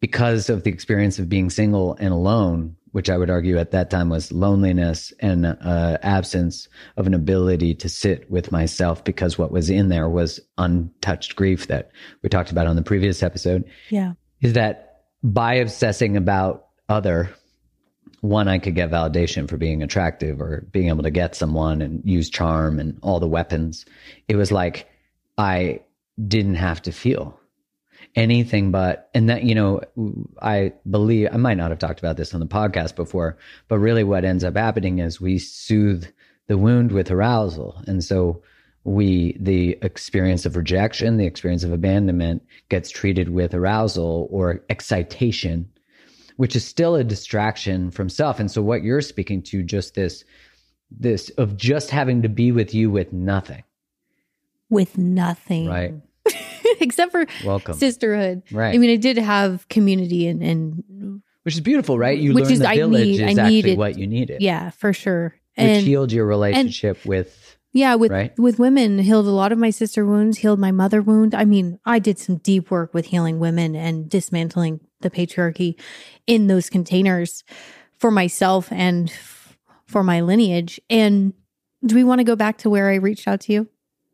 because of the experience of being single and alone, which I would argue at that time was loneliness and uh, absence of an ability to sit with myself because what was in there was untouched grief that we talked about on the previous episode. Yeah. Is that by obsessing about other, one, I could get validation for being attractive or being able to get someone and use charm and all the weapons. It was like I didn't have to feel anything but and that you know i believe i might not have talked about this on the podcast before but really what ends up happening is we soothe the wound with arousal. And so we the experience of rejection the experience of abandonment gets treated with arousal or excitation which is still a distraction from self and so what you're speaking to just this this of just having to be with you with nothing. With nothing. right <laughs> Except for welcome sisterhood. right I mean, I did have community and, and which is beautiful right you Which learn is- the I village need- is I actually needed- what you needed yeah, for sure. which And healed your relationship with yeah, with right? with women, healed a lot of my sister wounds, healed my mother wound. I mean, I did some deep work with healing women and dismantling the patriarchy in those containers for myself and for my lineage. And do we want to go back to where I reached out to you?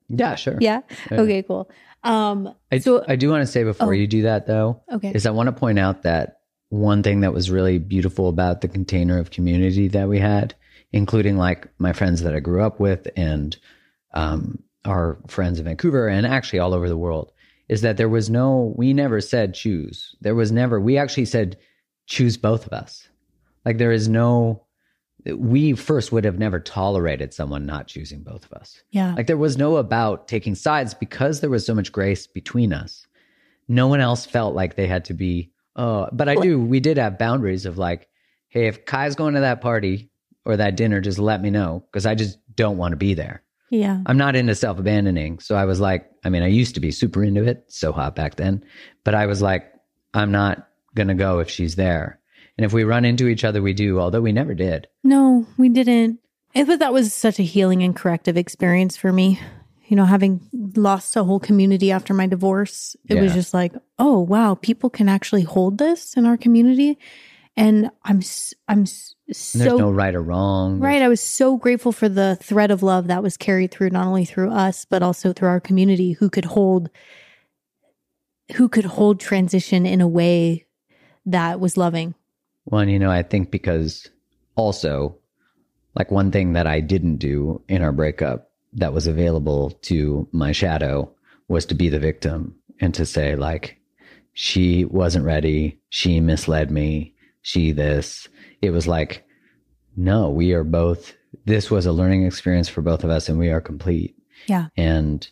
yeah sure. Yeah. Okay, cool. Um I, so I do want to say before Oh. you do that though okay. is i want to point out that one thing that was really beautiful about the container of community that we had including like my friends that i grew up with and um, our friends in vancouver and actually all over the world is that there was no we never said choose there was never we actually said choose both of us like there is no we first would have never tolerated someone not choosing both of us Yeah. like there was no about taking sides because there was so much grace between us. No one else felt like they had to be, oh, but I do, we did have boundaries of like, hey, if Ky's going to that party or that dinner, just let me know because I just don't want to be there. yeah. I'm not into self abandoning. So I was like, I mean, I used to be super into it, so hot back then, but I was like, I'm not going to go if she's there. And if we run into each other, we do, although we never did. No, we didn't. I thought that was such a healing and corrective experience for me. You know, having lost a whole community after my divorce, it was just like, oh wow, people can actually hold this in our community, and I'm I'm s- And there's no right or wrong. right. I was so grateful for the thread of love that was carried through not only through us but also through our community, who could hold who could hold transition in a way that was loving. One, you know, I think because also, like one thing that I didn't do in our breakup that was available to my shadow was to be the victim and to say, like, she wasn't ready. She misled me. She this. It was like, no, we are both, this was a learning experience for both of us and we are complete. Yeah. And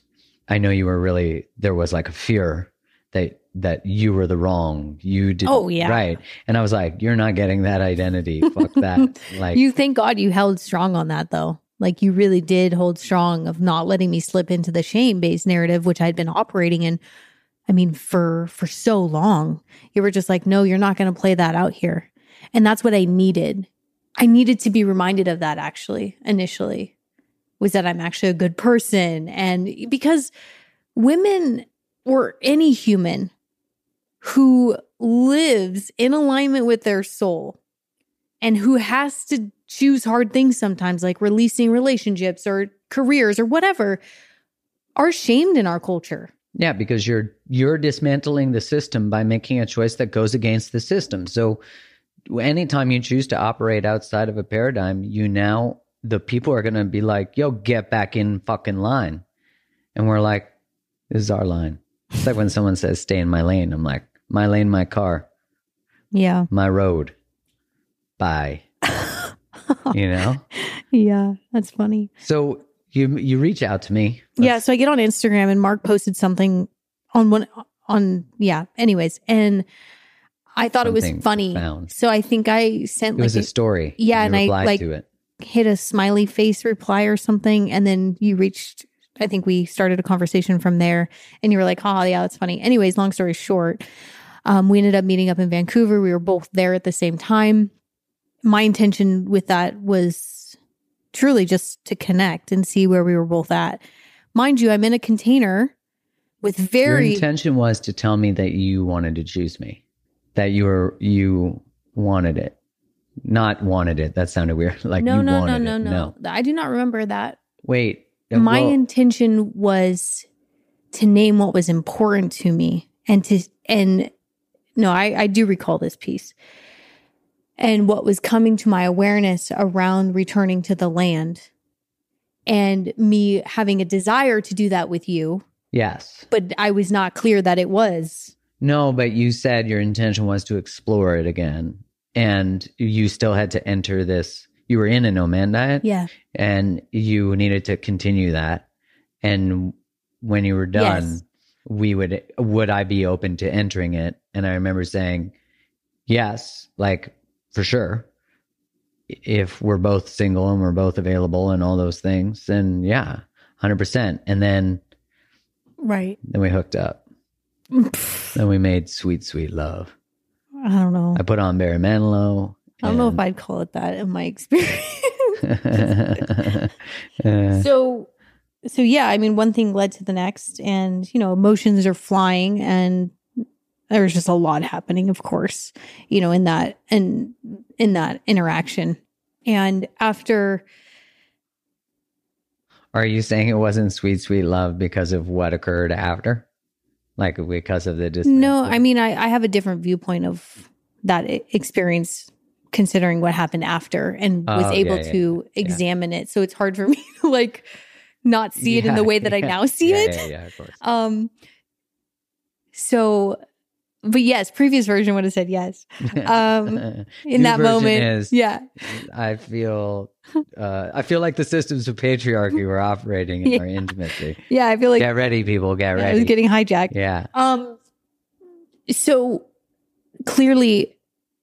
I know you were really, there was like a fear that, that you were the wrong. You did. Oh, yeah. Right. And I was like, you're not getting that identity. Fuck <laughs> that. Like, You thank God you held strong on that though. Like you really did hold strong of not letting me slip into the shame based narrative, which I'd been operating in. I mean, for for so long, you were just like, no, you're not going to play that out here, and that's what I needed. I needed to be reminded of that actually initially, was that I'm actually a good person, and because women or any human who lives in alignment with their soul and who has to choose hard things sometimes, like releasing relationships or careers or whatever, are shamed in our culture. Yeah, because you're you're dismantling the system by making a choice that goes against the system. So anytime you choose to operate outside of a paradigm, you now the people are going to be like, "Yo, get back in fucking line." And we're like, "This is our line." It's like when someone says, "Stay in my lane." I'm like, "My lane, my car, Yeah. my road." Bye. <laughs> you know? Yeah. That's funny. So you you reach out to me. Yeah. So I get on Instagram and Mark posted something on one, on, yeah. Anyways. And I thought it was funny. profound. So I think I sent It was like a story. Yeah, You and I, like, hit a smiley face reply or something and then you reached i think we started a conversation from there and you were like oh yeah that's funny anyways long story short um, we ended up meeting up in vancouver we were both there at the same time my intention with that was truly just to connect and see where we were both at mind you i'm in a container with very. Your intention was to tell me that you wanted to choose me, that you were you wanted it, not wanted it. That sounded weird. <laughs> Like no no no no it. no I do not remember that. Wait. uh, My well, intention was to name what was important to me and to and no I I do recall this piece. And what was coming to my awareness around returning to the land and me having a desire to do that with you, yes. but I was not clear that it was. No, but you said your intention was to explore it again, and you still had to enter this. You were in a no man diet, Yeah. and you needed to continue that. And when you were done, Yes. we would would I be open to entering it? And I remember saying, yes, like for sure. If we're both single and we're both available and all those things, then yeah, hundred percent. And then Right. then we hooked up. <laughs> Then we made sweet, sweet love. I don't know. I put on Barry Manilow. I don't know if I'd call it that in my experience. <laughs> So so yeah i mean one thing led to the next and you know emotions are flying and there's just a lot happening of course you know in that and in that interaction and after are you saying it wasn't sweet, sweet love because of what occurred after? Like because of the distance? no i mean i i have a different viewpoint of that experience considering what happened after and was Oh, yeah, able yeah, to examine it so it's hard for <laughs> me to like not see it in the way that i now see yeah, it Yeah, yeah, of course. Um so but yes, previous version would have said yes. <laughs> Um, <laughs> In that moment. is- yeah. I feel, uh, I feel like the systems of patriarchy were operating in <laughs> Yeah. our intimacy. Yeah, I feel like get ready, people. Get ready. I was getting hijacked. yeah. Um so clearly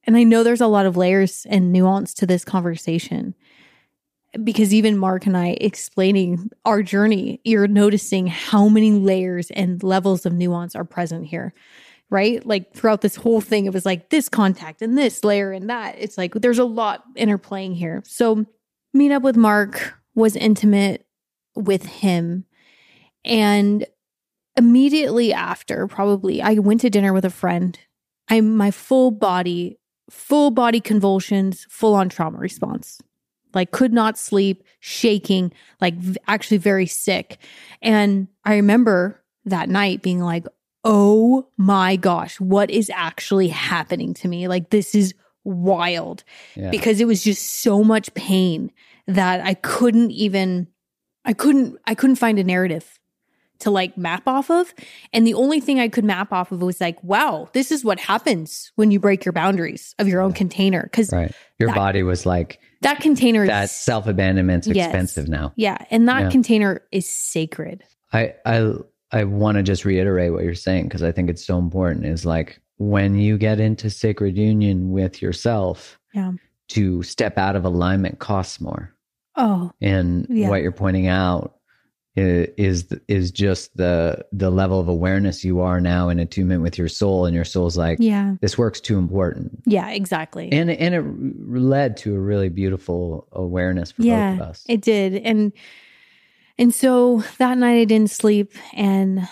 and I know there's a lot of layers and nuance to this conversation because even Mark and I explaining our journey, you're noticing how many layers and levels of nuance are present here. Right? Like throughout this whole thing, it was like this contact and this layer and that. It's like there's a lot interplaying here. So, meet up with Mark was intimate with him. And immediately after, probably, I went to dinner with a friend. I'm my full body, full body convulsions, full on trauma response. Like could not sleep, shaking, like v- actually very sick. And I remember that night being like, "Oh my gosh, what is actually happening to me? Like this is wild." Yeah. Because it was just so much pain that I couldn't even I couldn't I couldn't find a narrative to like map off of. And the only thing I could map off of was like, wow, this is what happens when you break your boundaries of your own container. Cause right. Your that- body was like, that container that self abandonment's Yes. expensive now. yeah. And that Yeah. container is sacred. I I I want to just reiterate what you're saying because I think it's so important. Is like when you get into sacred union with yourself, Yeah. to step out of alignment costs more. Oh, And Yeah. what you're pointing out is is just the the level of awareness you are now in attunement with your soul, and your soul's like, yeah. this work's too important. Yeah, exactly. And and it led to a really beautiful awareness for Yeah, both of us. It did. And and so that night I didn't sleep and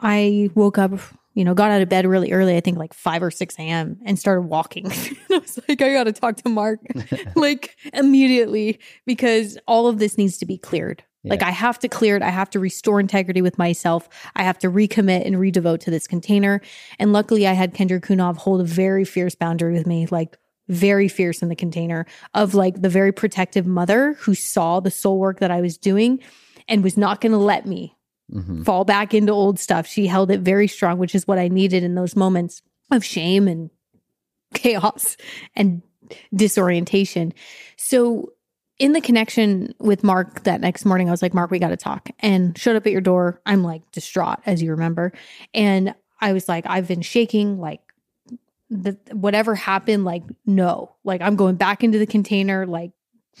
I woke up, you know, got out of bed really early, I think like 5 or 6 a.m. and started walking. <laughs> and I was like, I gotta talk to Mark <laughs> like immediately because all of this needs to be cleared. Like I have to clear it. I have to restore integrity with myself. I have to recommit and redevote to this container. And luckily I had Kendra Cunov hold a very fierce boundary with me, like very fierce in the container of like the very protective mother who saw the soul work that I was doing and was not going to let me Mhm. fall back into old stuff. She held it very strong, which is what I needed in those moments of shame and chaos and disorientation. So, in the connection with Mark that next morning, I was like, Mark, we got to talk. And showed up at your door. I'm like distraught, as you remember. And I was like, I've been shaking, like, the, whatever happened, like, no, like, I'm going back into the container. Like,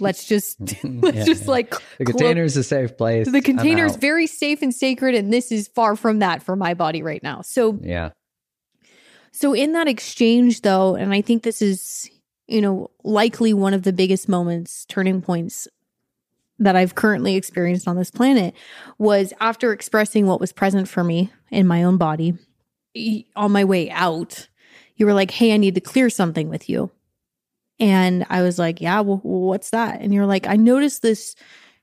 let's just, <laughs> <laughs> let's Yeah, just yeah. like, the container is a safe place. the container is very safe and sacred. And this is far from that for my body right now. So, yeah. so in that exchange though, and I think this is, you know, likely one of the biggest moments, turning points that I've currently experienced on this planet was after expressing what was present for me in my own body on my way out. You were like, Hey, I need to clear something with you. And I was like, Yeah, well, what's that? And you're like, I noticed this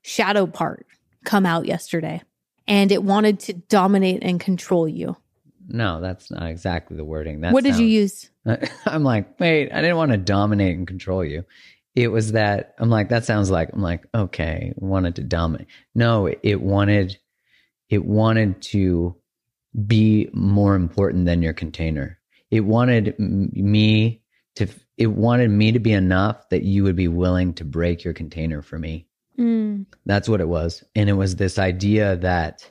shadow part come out yesterday and it wanted to dominate and control you. No, that's not exactly the wording. That what did you use? <laughs> I'm like, wait, I didn't want to dominate and control you. It was that I'm like, that sounds like I'm like, okay, wanted to dominate. No, it wanted it wanted to be more important than your container. It wanted m- me to it wanted me to be enough that you would be willing to break your container for me. Mm. That's what it was. And it was this idea that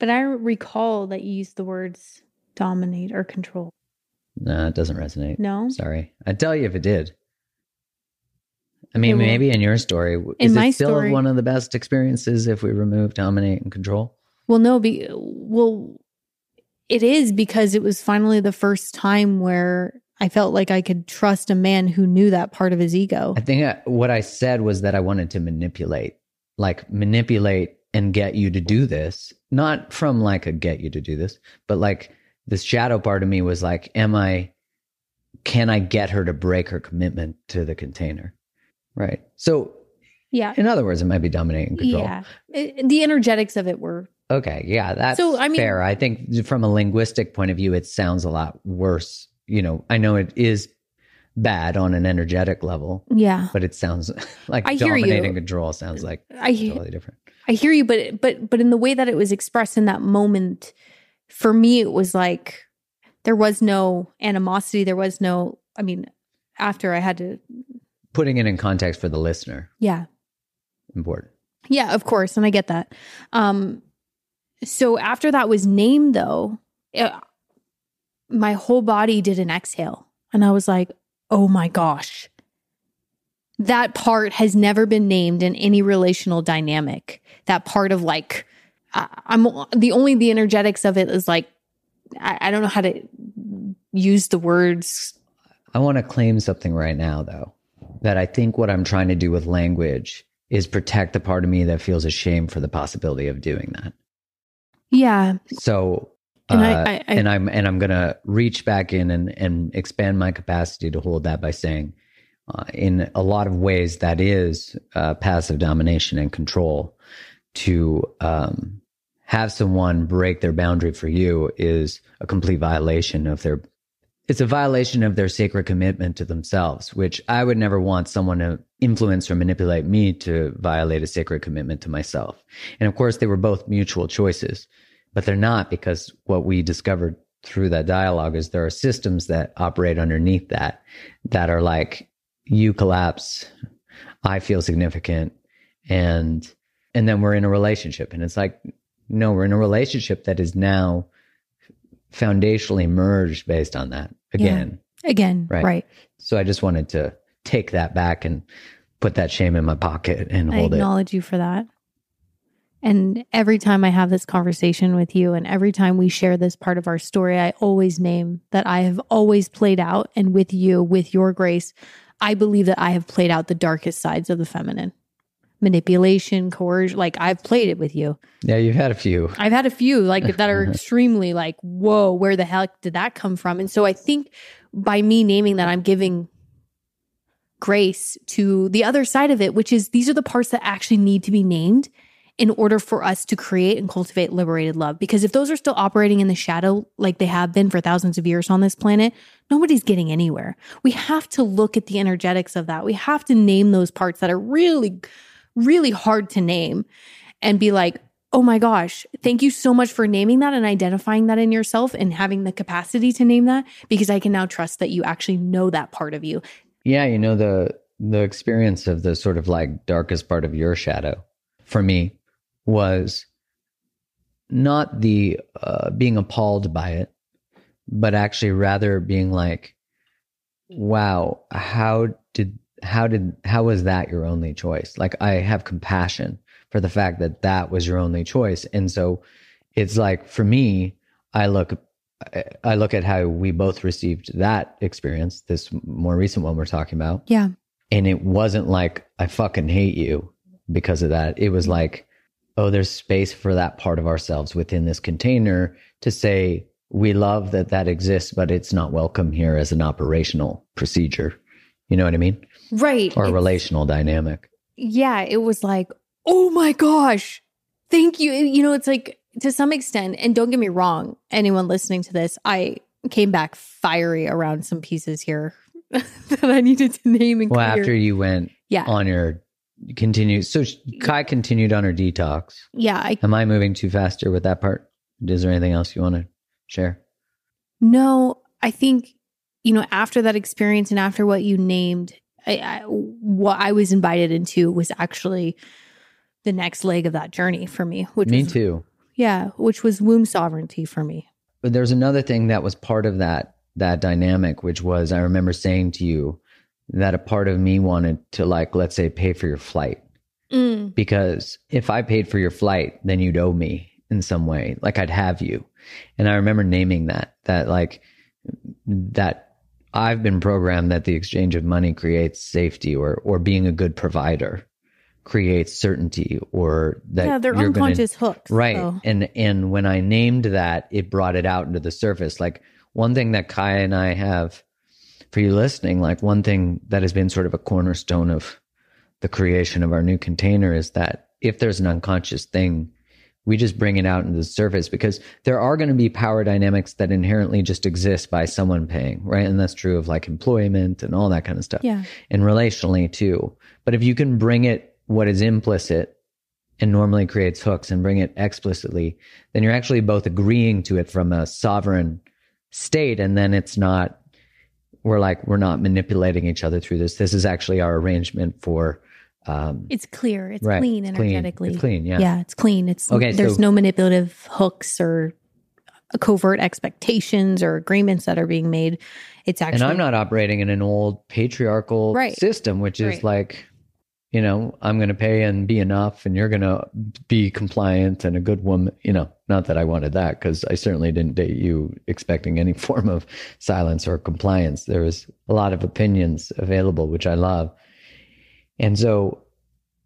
But I recall that you used the words dominate or control. nah, it doesn't resonate. No? Sorry. I'd tell you if it did. I mean, maybe in your story, in is my it still story- one of the best experiences if we remove dominate and control? Well, no, be well, it is because it was finally the first time where I felt like I could trust a man who knew that part of his ego. I think I, what I said was that I wanted to manipulate, like manipulate and get you to do this, not from like a get you to do this, but like this shadow part of me was like, am I, can I get her to break her commitment to the container? Right. So, Yeah. in other words, it might be dominating control. Yeah. It- the energetics of it were Okay, yeah, that's So, I mean- fair. I think from a linguistic point of view, it sounds a lot worse. You know, I know it is bad on an energetic level, yeah. but it sounds <laughs> like I hear you. dominate and control sounds like I totally different. I hear you, but but but in the way that it was expressed in that moment, for me, it was like there was no animosity. There was no. I mean, after I had to, Putting it in context for the listener, yeah, important. yeah, of course, and I get that. Um, so after that was named, though, it, my whole body did an exhale, and I was like, "Oh my gosh." That part has never been named in any relational dynamic. That part of like, I'm the only the energetics of it is like, I, I don't know how to use the words. I want to claim something right now, though, that I think what I'm trying to do with language is protect the part of me that feels ashamed for the possibility of doing that. Yeah, So, and uh, I, I, and I'm and I'm gonna reach back in and and expand my capacity to hold that by saying, uh, in a lot of ways, that is uh, passive domination and control. To um, have someone break their boundary for you is a complete violation of their. It's a violation of their sacred commitment to themselves, which I would never want someone to influence or manipulate me to violate a sacred commitment to myself. And of course, they were both mutual choices but they're not because what we discovered through that dialogue is there are systems that operate underneath that that are like you collapse i feel significant and and then we're in a relationship and it's like no we're in a relationship that is now foundationally merged based on that again again, Right. right. so i just wanted to take that back and put that shame in my pocket and I hold it acknowledge you for that. And every time I have this conversation with you, and every time we share this part of our story, I always name that I have always played out, and with you, with your grace, I believe that I have played out the darkest sides of the feminine manipulation, coercion. Like I've played it with you. yeah you've had a few I've had a few like that are <laughs> extremely like, whoa, where the heck did that come from? And so I think by me naming that, I'm giving grace to the other side of it, which is these are the parts that actually need to be named in order for us to create and cultivate liberated love. Because if those are still operating in the shadow like they have been for thousands of years on this planet, nobody's getting anywhere. We have to look at the energetics of that. We have to name those parts that are really, really hard to name and be like, oh my gosh, thank you so much for naming that and identifying that in yourself and having the capacity to name that because I can now trust that you actually know that part of you. Yeah, you know the the experience of the sort of like darkest part of your shadow for me was not the uh, being appalled by it, but actually rather being like, "Wow, how did how did how was that your only choice?" Like I have compassion for the fact that that was your only choice, and so it's like for me, I look I- I look at how we both received that experience, this more recent one we're talking about, Yeah. and it wasn't like I fucking hate you because of that. It was like, oh, there's space for that part of ourselves within this container to say, we love that that exists, but it's not welcome here as an operational procedure. You know what I mean? Right. Or relational dynamic. yeah, it was like, oh my gosh, thank you. You know, it's like to some extent, and don't get me wrong, anyone listening to this, I came back fiery around some pieces here <laughs> that I needed to name and Well, clear. after you went yeah, on your continue, so Ky continued on her detox. yeah. I Am I moving too fast here with that part? Is there anything else you want to share? no, I think you know after that experience and after what you named, I, I, what I was invited into was actually the next leg of that journey for me. Which Me was, too. Yeah, which was womb sovereignty for me. But there's another thing that was part of that that dynamic, which was I remember saying to you that a part of me wanted to like, let's say, pay for your flight. Mm. Because if I paid for your flight, then you'd owe me in some way. Like I'd have you. And I remember naming that, that like that I've been programmed that the exchange of money creates safety or or being a good provider creates certainty or that yeah, they're you're gonna- unconscious hooks. right so- and and when i named that it brought it out into the surface like one thing that Ky and i have for you listening like one thing that has been sort of a cornerstone of the creation of our new container is that if there's an unconscious thing we just bring it out into the surface because there are going to be power dynamics that inherently just exist by someone paying right and that's true of like employment and all that kind of stuff Yeah. and relationally too. But if you can bring it what is implicit and normally creates hooks and bring it explicitly, then you're actually both agreeing to it from a sovereign state. And then it's not, we're like, we're not manipulating each other through this. This is actually our arrangement for, um, It's clear. It's right, clean it's clean. energetically. It's clean. Yeah. Yeah, it's clean. It's Okay, There's so- no manipulative hooks or covert expectations or agreements that are being made. It's actually and I'm not operating in an old patriarchal Right. system, which is Right. like, you know, I'm going to pay and be enough, and you're going to be compliant and a good woman. You know, not that I wanted that because I certainly didn't date you expecting any <laughs> form of silence or compliance. There was a lot of opinions available, which I love, and so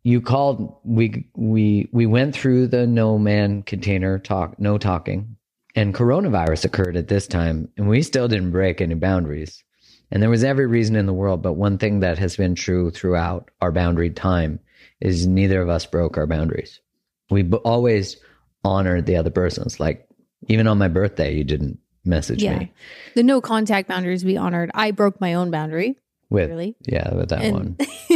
you called. We we we went through the no man container talk, no talking, and coronavirus occurred at this time, and we still didn't break any boundaries. And there was every reason in the world, but one thing that has been true throughout our boundary time is neither of us broke our boundaries. We b- always honored the other person's. Like even on my birthday, you didn't message yeah. me The no contact boundaries we honored. I broke my own boundary. with Really? yeah with that one. <laughs>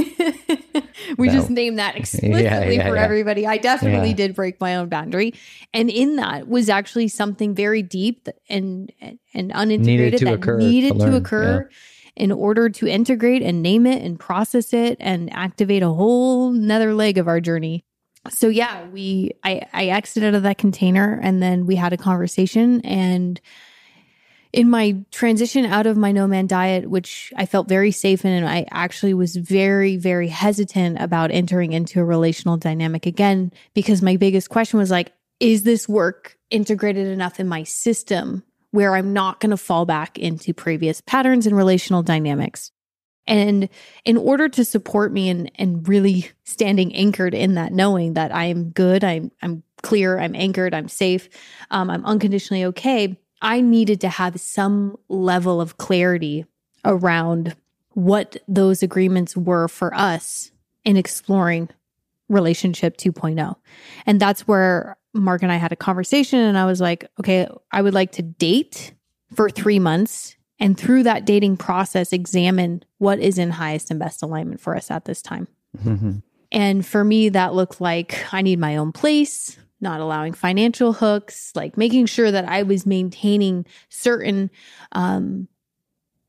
We That- just named that <laughs> explicitly yeah, for yeah. everybody. I definitely Yeah. did break my own boundary. And in that was actually something very deep and and unintegrated to that occur, needed to to, occur in order to integrate and name it and process it and activate a whole another leg of our journey. So yeah, we I, I exited out of that container and then we had a conversation and in my transition out of my no man diet, which I felt very safe in, and I actually was very, very hesitant about entering into a relational dynamic again because my biggest question was like, is this work integrated enough in my system where I'm not going to fall back into previous patterns and relational dynamics? And in order to support me and and really standing anchored in that knowing that I'm good, I'm I'm clear, I'm anchored, I'm safe, um, I'm unconditionally okay. I needed to have some level of clarity around what those agreements were for us in exploring relationship 2.0. And that's where Mark and I had a conversation and I was like, okay, I would like to date for 3 months and through that dating process examine what is in highest and best alignment for us at this time. Mhm. And for me, that looked like I need my own place, not allowing financial hooks, like making sure that I was maintaining certain um,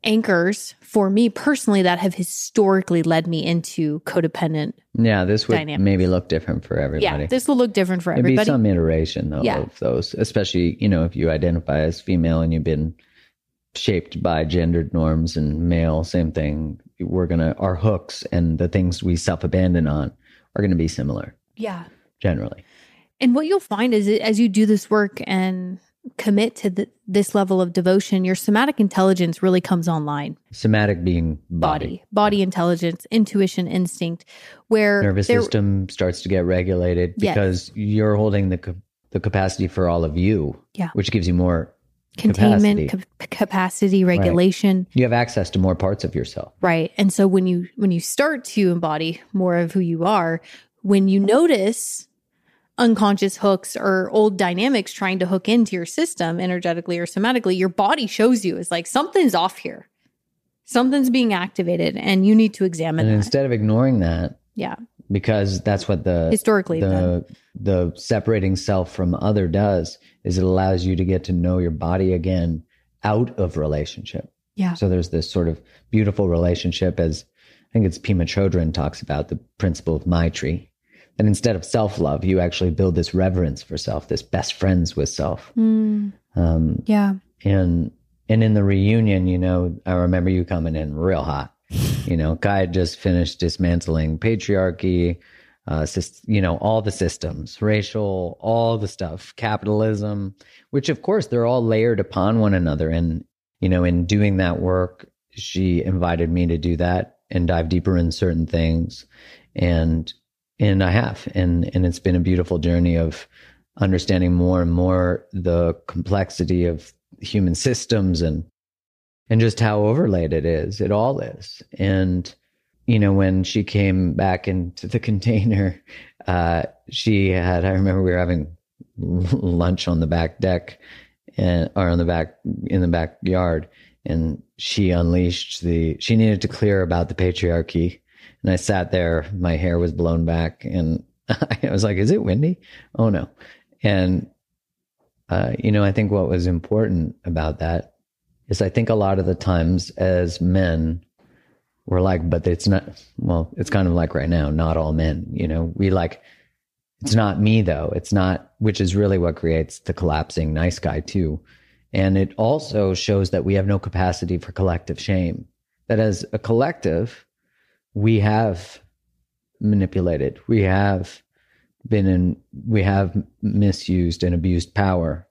anchors for me personally that have historically led me into codependent. Yeah, this would Dynamics. maybe look different for everybody. Yeah, this will look different for everybody. There'd be some iteration though Yeah. of those, especially you know if you identify as female and you've been shaped by gendered norms and male, same thing. We're gonna our hooks and the things we self abandon on are gonna be similar yeah. generally. And what you'll find is as you do this work and commit to the, this level of devotion, your somatic intelligence really comes online. Somatic being body, Body, body intelligence, intuition, instinct, where nervous there- system starts to get regulated Yes. because you're holding the the capacity for all of you, Yeah. which gives you more. containment, capacity. cap- capacity, regulation. You have access to more parts of yourself. Right. And so when you when you start to embody more of who you are, when you notice unconscious hooks or old dynamics trying to hook into your system energetically or somatically, your body shows you is like something's off here. Something's being activated and you need to examine And that. instead of ignoring that, yeah. because that's what the Historically the the separating self from other does is it allows you to get to know your body again out of relationship. Yeah. So there's this sort of beautiful relationship as I think it's Pema Chödrön talks about the principle of Maitri. That instead of self love, you actually build this reverence for self, this best friends with self. Mm, Um, yeah. and and in the reunion, you know, I remember you coming in real hot. <laughs> You know, Ky had just finished dismantling patriarchy, uh, you know, all the systems, racial, all the stuff, capitalism, which of course they're all layered upon one another. And you know, in doing that work, she invited me to do that and dive deeper in certain things, and and I have, and and it's been a beautiful journey of understanding more and more the complexity of human systems and and just how overlaid it is. It all is. And you know, when she came back into the <laughs> container, uh, she had. I remember we were having lunch on the back deck, and or on the back in the backyard, and she unleashed the. She needed to clear about the patriarchy, and I sat there. My hair was blown back, and <laughs> I was like, "Is it windy? Oh no!" And uh, you know, I think what was important about that is I think a lot of the times as men, we're like, but it's not, well, it's kind of like right now, not all men, you know, we like, it's not me though. It's not, which is really what creates the collapsing nice guy too. And it also shows that we have no capacity for collective shame. That as a collective, we have manipulated, we have been in, we have misused and abused power.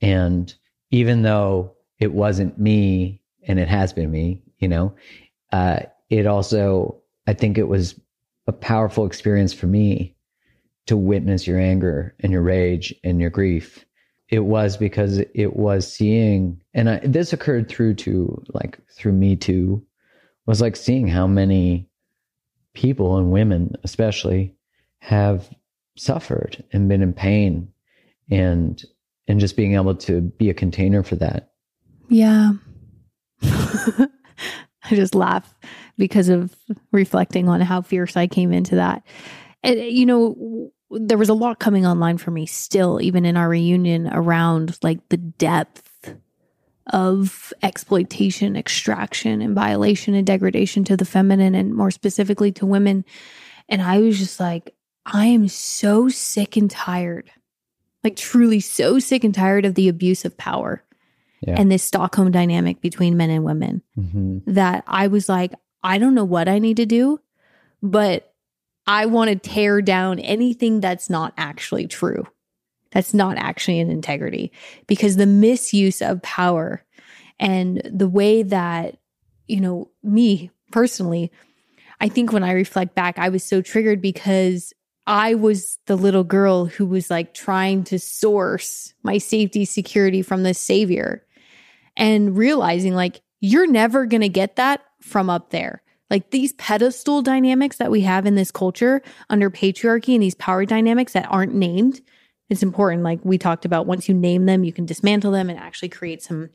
And even though it wasn't me and it has been me, you know, uh, it also, I think it was a powerful experience for me to witness your anger and your rage and your grief. It was because it was seeing, and I, this occurred through to like through me too, was like seeing how many people and women, especially, have suffered and been in pain and and just being able to be a container for that Yeah. <laughs> I just laugh because of reflecting on how fierce I came into that. And, you know, there was a lot coming online for me still, even in our reunion, around like the depth of exploitation, extraction, and violation and degradation to the feminine, and more specifically to women. And I was just like, I am so sick and tired, like truly so sick and tired of the abuse of power Yeah. and this Stockholm dynamic between men and women hmm that I was like, I don't know what I need to do, but I want to tear down anything that's not actually true. That's not actually in integrity because the misuse of power and the way that, you know, me personally, I think when I reflect back, I was so triggered because I was the little girl who was like trying to source my safety, security from this savior and realizing like you're never going to get that from up there. Like these pedestal dynamics that we have in this culture under patriarchy and these power dynamics that aren't named, it's important. Like we talked about, once you name them, you can dismantle them and actually create some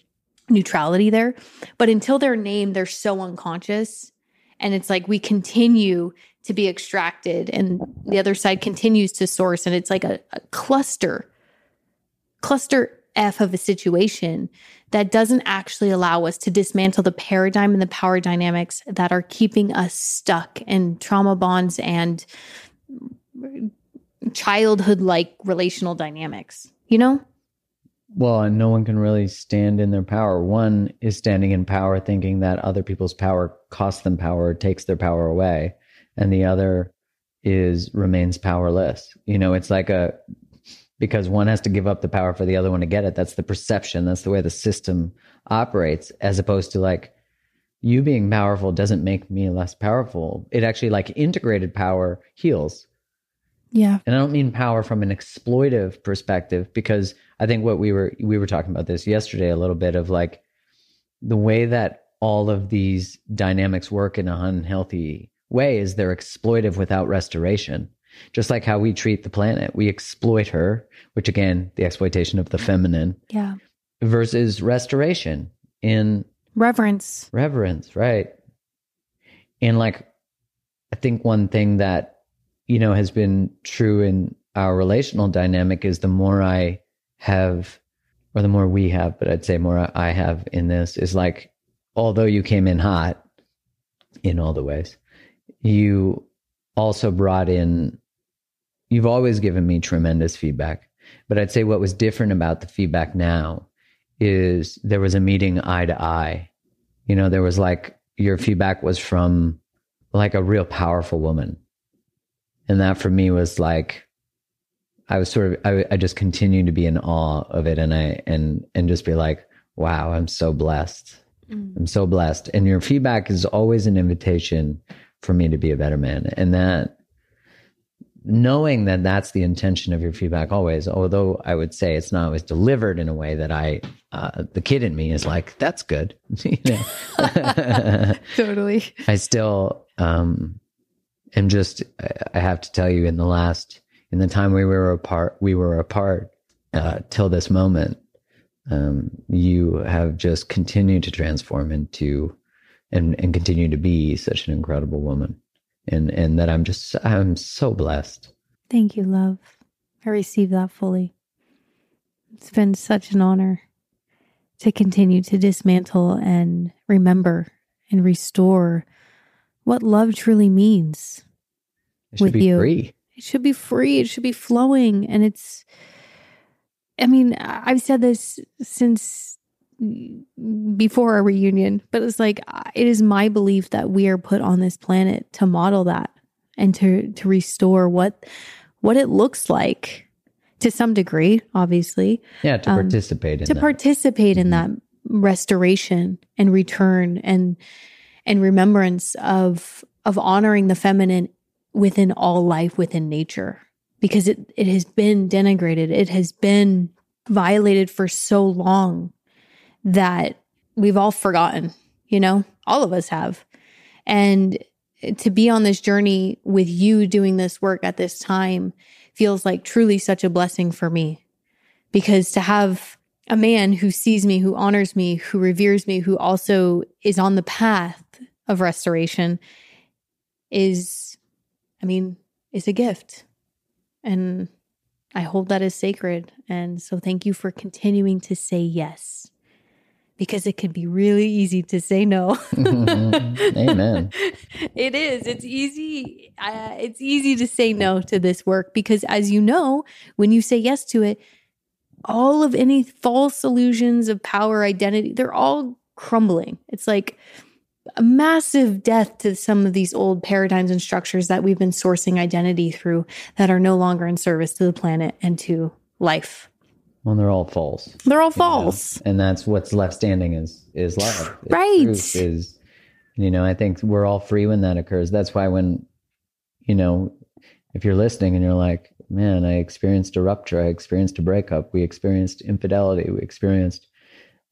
neutrality there. But until they're named, they're so unconscious. And it's like we continue to be extracted and the other side continues to source. And it's like a, a cluster, cluster F of a situation that doesn't actually allow us to dismantle the paradigm and the power dynamics that are keeping us stuck in trauma bonds and childhood like relational dynamics, you know? well and no one can really stand in their power one is standing in power thinking that other people's power costs them power takes their power away and the other is remains powerless you know it's like a because one has to give up the power for the other one to get it. That's the perception. That's the way the system operates, as opposed to like you being powerful doesn't make me less powerful. It actually like integrated power heals. Yeah. And I don't mean power from an exploitive perspective because I think what we were we were talking about this yesterday a little bit of like the way that all of these dynamics work in an unhealthy way is they're exploitive without restoration. Just like how we treat the planet, we exploit her, which again, the exploitation of the feminine Yeah. versus restoration in Reverence. reverence, right? And like, I think one thing that, you know, has been true in our relational dynamic is the more I have, or the more we have, but I'd say more I have in this is like, although you came in hot in all the ways, you also brought in, you've always given me tremendous feedback. But I'd say what was different about the feedback now is there was a meeting eye to eye. You know, there was like your feedback was from like a real powerful woman. And that for me was like I was sort of I, I just continued to be in awe of it and I and and just be like, wow, I'm so blessed. I'm so blessed. And your feedback is always an invitation for me to be a better man. And that knowing that that's the intention of your feedback always, although I would say it's not always delivered in a way that I, uh, the kid in me is like, that's good. <laughs> you know? <laughs> Totally. I still, um, am just, I- I have to tell you in the last, in the time we were apart, we were apart, uh, till this moment, um, you have just continued to transform into, and, and continue to be such an incredible woman. And, and that I'm just, I'm so blessed. Thank you, love. I receive that fully. It's been such an honor to continue to dismantle and remember and restore what love truly means. It should With be you. free. It should be free, it should be flowing. And it's, I mean, I've said this since before our reunion, but it's like, it is my belief that we are put on this planet to model that and to, to restore what, what it looks like to some degree, obviously, Yeah, to Um, participate in to that. participate in that restoration and return and and remembrance of of honoring the feminine within all life within nature. Because it it has been denigrated. It has been violated for so long that we've all forgotten you know? All of us have. And to be on this journey with you doing this work at this time feels like truly such a blessing for me. Because to have a man who sees me, who honors me, who reveres me, who also is on the path of restoration is, I mean, is a gift. And I hold that as sacred. And so thank you for continuing to say yes because it can be really easy to say no. <laughs> Amen. <laughs> it is. It's easy. Uh, it's easy to say no to this work because, as you know, when you say yes to it, all of any false illusions of power, identity, they're all crumbling. It's like a massive death to some of these old paradigms and structures that we've been sourcing identity through that are no longer in service to the planet and to life. Well, they're all false. They're all you know? false. and that's what's left standing is is love. Right. Is you know, I think we're all free when that occurs. That's why when you know, if you're listening and you're like, man, I experienced a rupture, I experienced a breakup, we experienced infidelity, we experienced.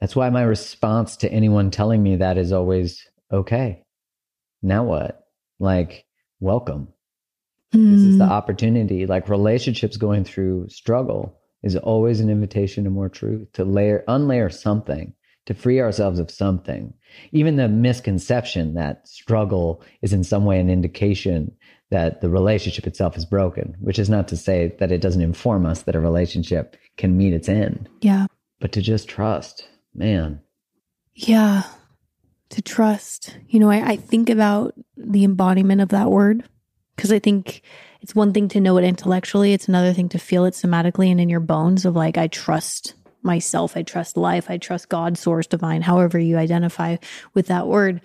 That's why my response to anyone telling me that is always okay. Now what? Like, welcome. This is the Mm, opportunity. Like relationships going through struggle is always an invitation to more truth, to layer, unlayer something, to free ourselves of something. Even the misconception that struggle is in some way an indication that the relationship itself is broken, which is not to say that it doesn't inform us that a relationship can meet its end, yeah. but to just trust, man. Yeah. To trust. You know, I, I think about the embodiment of that word because I think it's one thing to know it intellectually, it's another thing to feel it somatically and in your bones of like, I trust myself, I trust life, I trust God, source, divine, however you identify with that word.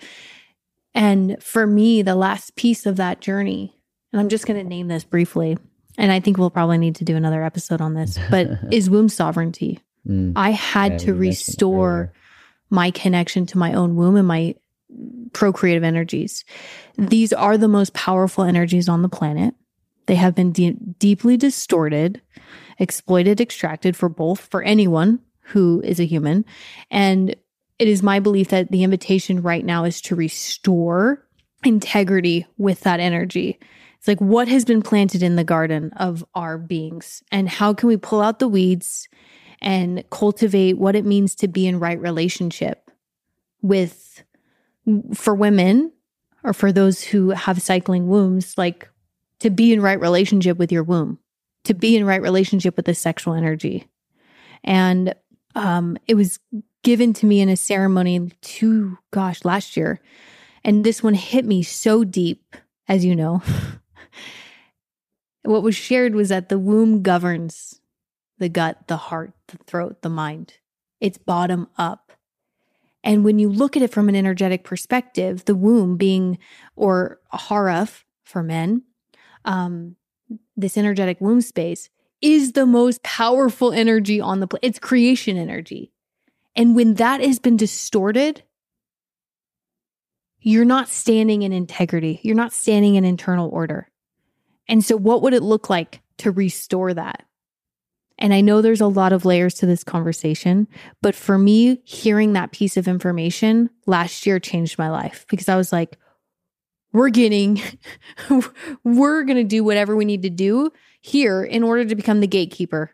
And for me, the last piece of that journey, and I'm just going to name this briefly, and I think we'll probably need to do another episode on this, but <laughs> is womb sovereignty. Mm. I had Yeah, to you mentioned it restore. My connection to my own womb and my procreative energies. These are the most powerful energies on the planet. They have been de- deeply distorted, exploited, extracted for both, for anyone who is a human. And it is my belief that the invitation right now is to restore integrity with that energy. It's like what has been planted in the garden of our beings, and how can we pull out the weeds and cultivate what it means to be in right relationship with for women or for those who have cycling wombs like to be in right relationship with your womb to be in right relationship with the sexual energy. And um it was given to me in a ceremony two gosh last year. And this one hit me so deep as you know. <laughs> What was shared was that the womb governs the gut, the heart, the throat, the mind. It's bottom up. And when you look at it from an energetic perspective, the womb being, or haraf for men, um, this energetic womb space is the most powerful energy on the planet. It's creation energy. And when that has been distorted, you're not standing in integrity. You're not standing in internal order. And so, what would it look like to restore that? And I know there's a lot of layers to this conversation, but for me, hearing that piece of information last year changed my life because I was like, we're getting, <laughs> we're going to do whatever we need to do here in order to become the gatekeeper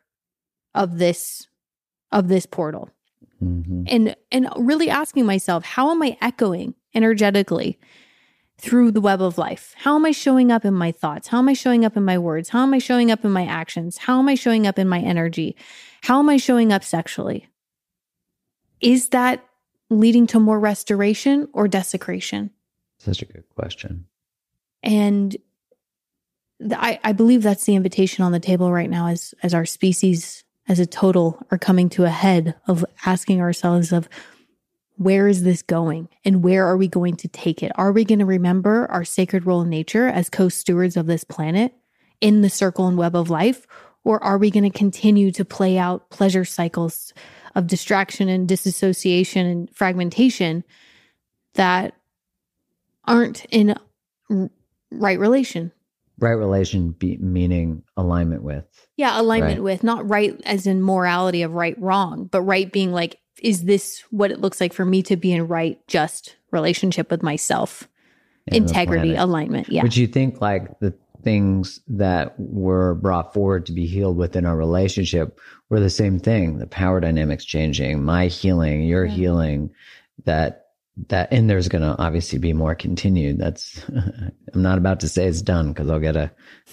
of this, of this portal. Mhm. And, and really asking myself, how am I echoing energetically through the web of life? How am I showing up in my thoughts? How am I showing up in my words? How am I showing up in my actions? How am I showing up in my energy? How am I showing up sexually? Is that leading to more restoration or desecration? Such a good question. And I, I believe that's the invitation on the table right now as as our species as a total are coming to a head of asking ourselves of where is this going and where are we going to take it? Are we going to remember our sacred role in nature as co-stewards of this planet in the circle and web of life? Or are we going to continue to play out pleasure cycles of distraction and disassociation and fragmentation that aren't in right relation? Right relation be, meaning alignment with. Yeah, alignment Right. with not right as in morality of right wrong, but right being like, is this what it looks like for me to be in right, just relationship with myself? the Integrity, alignment. Yeah. Would you think like the things that were brought forward to be healed within our relationship were the same thing? The power dynamics changing, my healing, your Yeah. healing, that that and there's going to obviously be more continued. That's <laughs> I'm not about to say it's done because I'll get a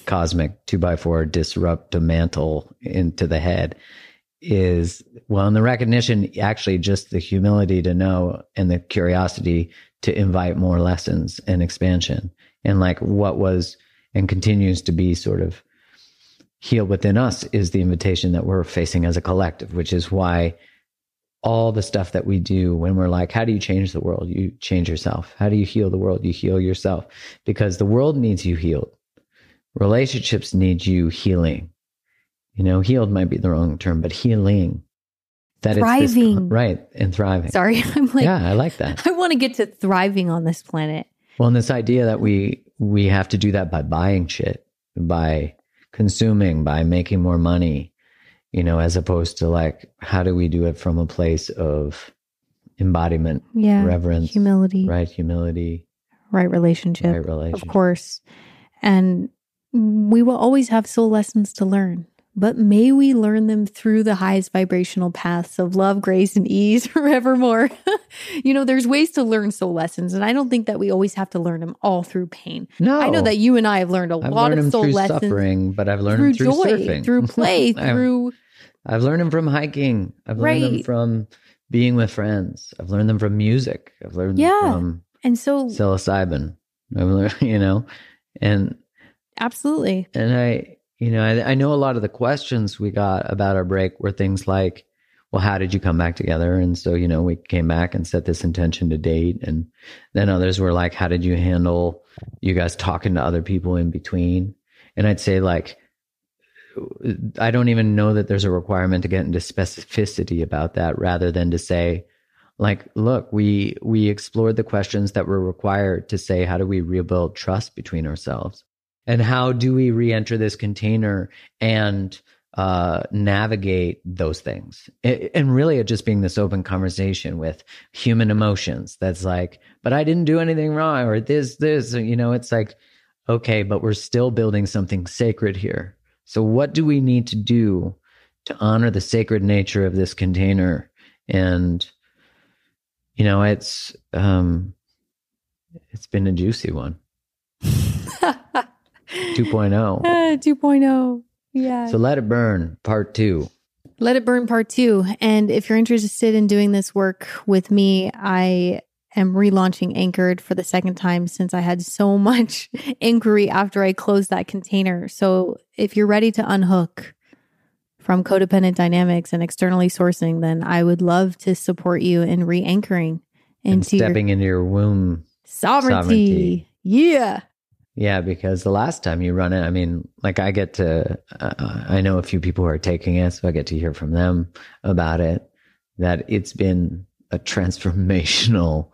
cosmic two by four disrupt a mantle into the head. Is well, and the recognition, actually, just the humility to know and the curiosity to invite more lessons and expansion and like what was and continues to be sort of healed within us is the invitation that we're facing as a collective, which is why all the stuff that we do when we're like, how do you change the world? You change yourself. How do you heal the world? You heal yourself because the world needs you healed. Relationships need you healing. You know, healed might be the wrong term, but healing. That it's this- Thriving. right, and thriving. Sorry, <laughs> I'm like, yeah, I like that. <laughs> I want to get to thriving on this planet. Well, and this idea that we we have to do that by buying shit, by consuming, by making more money, you know, as opposed to like how do we do it from a place of embodiment, Yeah. reverence, Humility, right, Humility, right, relationship, right relationship. of course. And we will always have soul lessons to learn, but may we learn them through the highest vibrational paths of love, grace, and ease <laughs> forevermore. <laughs> you know, there's ways to learn soul lessons, and I don't think that we always have to learn them all through pain. No, I know that you and I have learned a I've lot learned of soul through lessons suffering, but I've learned through, them through joy, surfing, through play, <laughs> through I've learned them from hiking. I've learned them from being with friends. I've learned them from music. I've learned Yeah. them from and so psilocybin. I've learned, you know, and absolutely. And I, you know, I, I know a lot of the questions we got about our break were things like, well, how did you come back together? And so, you know, we came back and set this intention to date. And then others were like, how did you handle you guys talking to other people in between? And I'd say, like, I don't even know that there's a requirement to get into specificity about that rather than to say, like, look, we, we explored the questions that were required to say, how do we rebuild trust between ourselves? And how do we re-enter this container and uh, navigate those things. It, and really, it just being this open conversation with human emotions that's like, but I didn't do anything wrong, or this, this, you know, it's like, okay, but we're still building something sacred here. So, what do we need to do to honor the sacred nature of this container? And, you know, it's, um, it's been a juicy one. <laughs> 2.0. <laughs> Uh, 2.0. Yeah. So let it burn, part two. Let it burn, part two. And if you're interested in doing this work with me, I am relaunching Anchored for the second time since I had so <laughs> much inquiry after I closed that container. So if you're ready to unhook from codependent dynamics and externally sourcing, then I would love to support you in re anchoring into stepping your into your womb sovereignty. sovereignty. Yeah. Yeah, because the last time you run it, I mean, like I get to, uh, I know a few people who are taking it, so I get to hear from them about it. That it's been a transformational,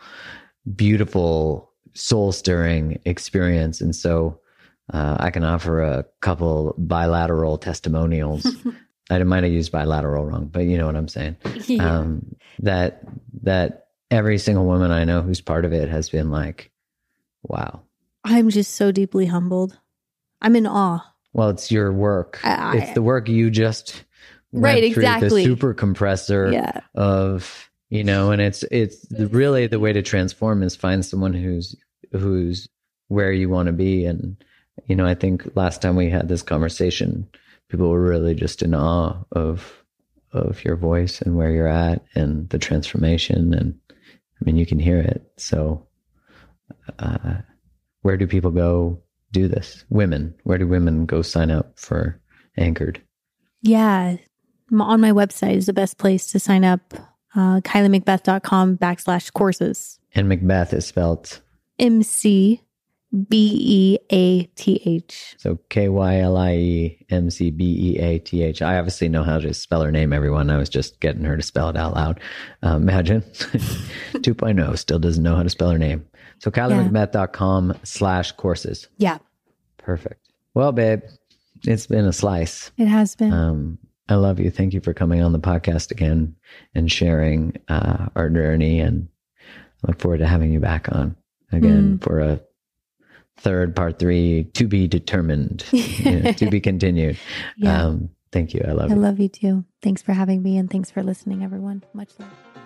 beautiful, soul stirring experience. And so uh, I can offer a couple bilateral testimonials. <laughs> I might have used bilateral wrong, but you know what I'm saying. Yeah. Um, that that every single woman I know who's part of it has been like, wow, I'm just so deeply humbled. I'm in awe. Well, it's your work. I, it's the work you just right exactly the super compressor yeah. of you know, and it's it's really the way to transform is find someone who's who's where you want to be. And you know, I think last time we had this conversation, people were really just in awe of of your voice and where you're at and the transformation. And I mean, you can hear it. So. Uh, where do people go do this? Women, where do women go sign up for Anchored? Yeah, on my website is the best place to sign up. Uh, KylieMcBeath.com backslash courses. And McBeath is spelled M C B E A T H. So K Y L I E M C B E A T H. I obviously know how to spell her name, everyone. I was just getting her to spell it out loud. Uh, imagine <laughs> <laughs> 2.0 still doesn't know how to spell her name. So KylieMcBeath.com slash courses. Yeah. Perfect. Well, babe, it's been a slice. It has been. Um, I love you. Thank you for coming on the podcast again and sharing uh, our journey. And I look forward to having you back on again mm. for a third part three to be determined, <laughs> you know, to be continued. Yeah. Um, thank you. I love I you. I love you too. Thanks for having me and thanks for listening, everyone. Much love.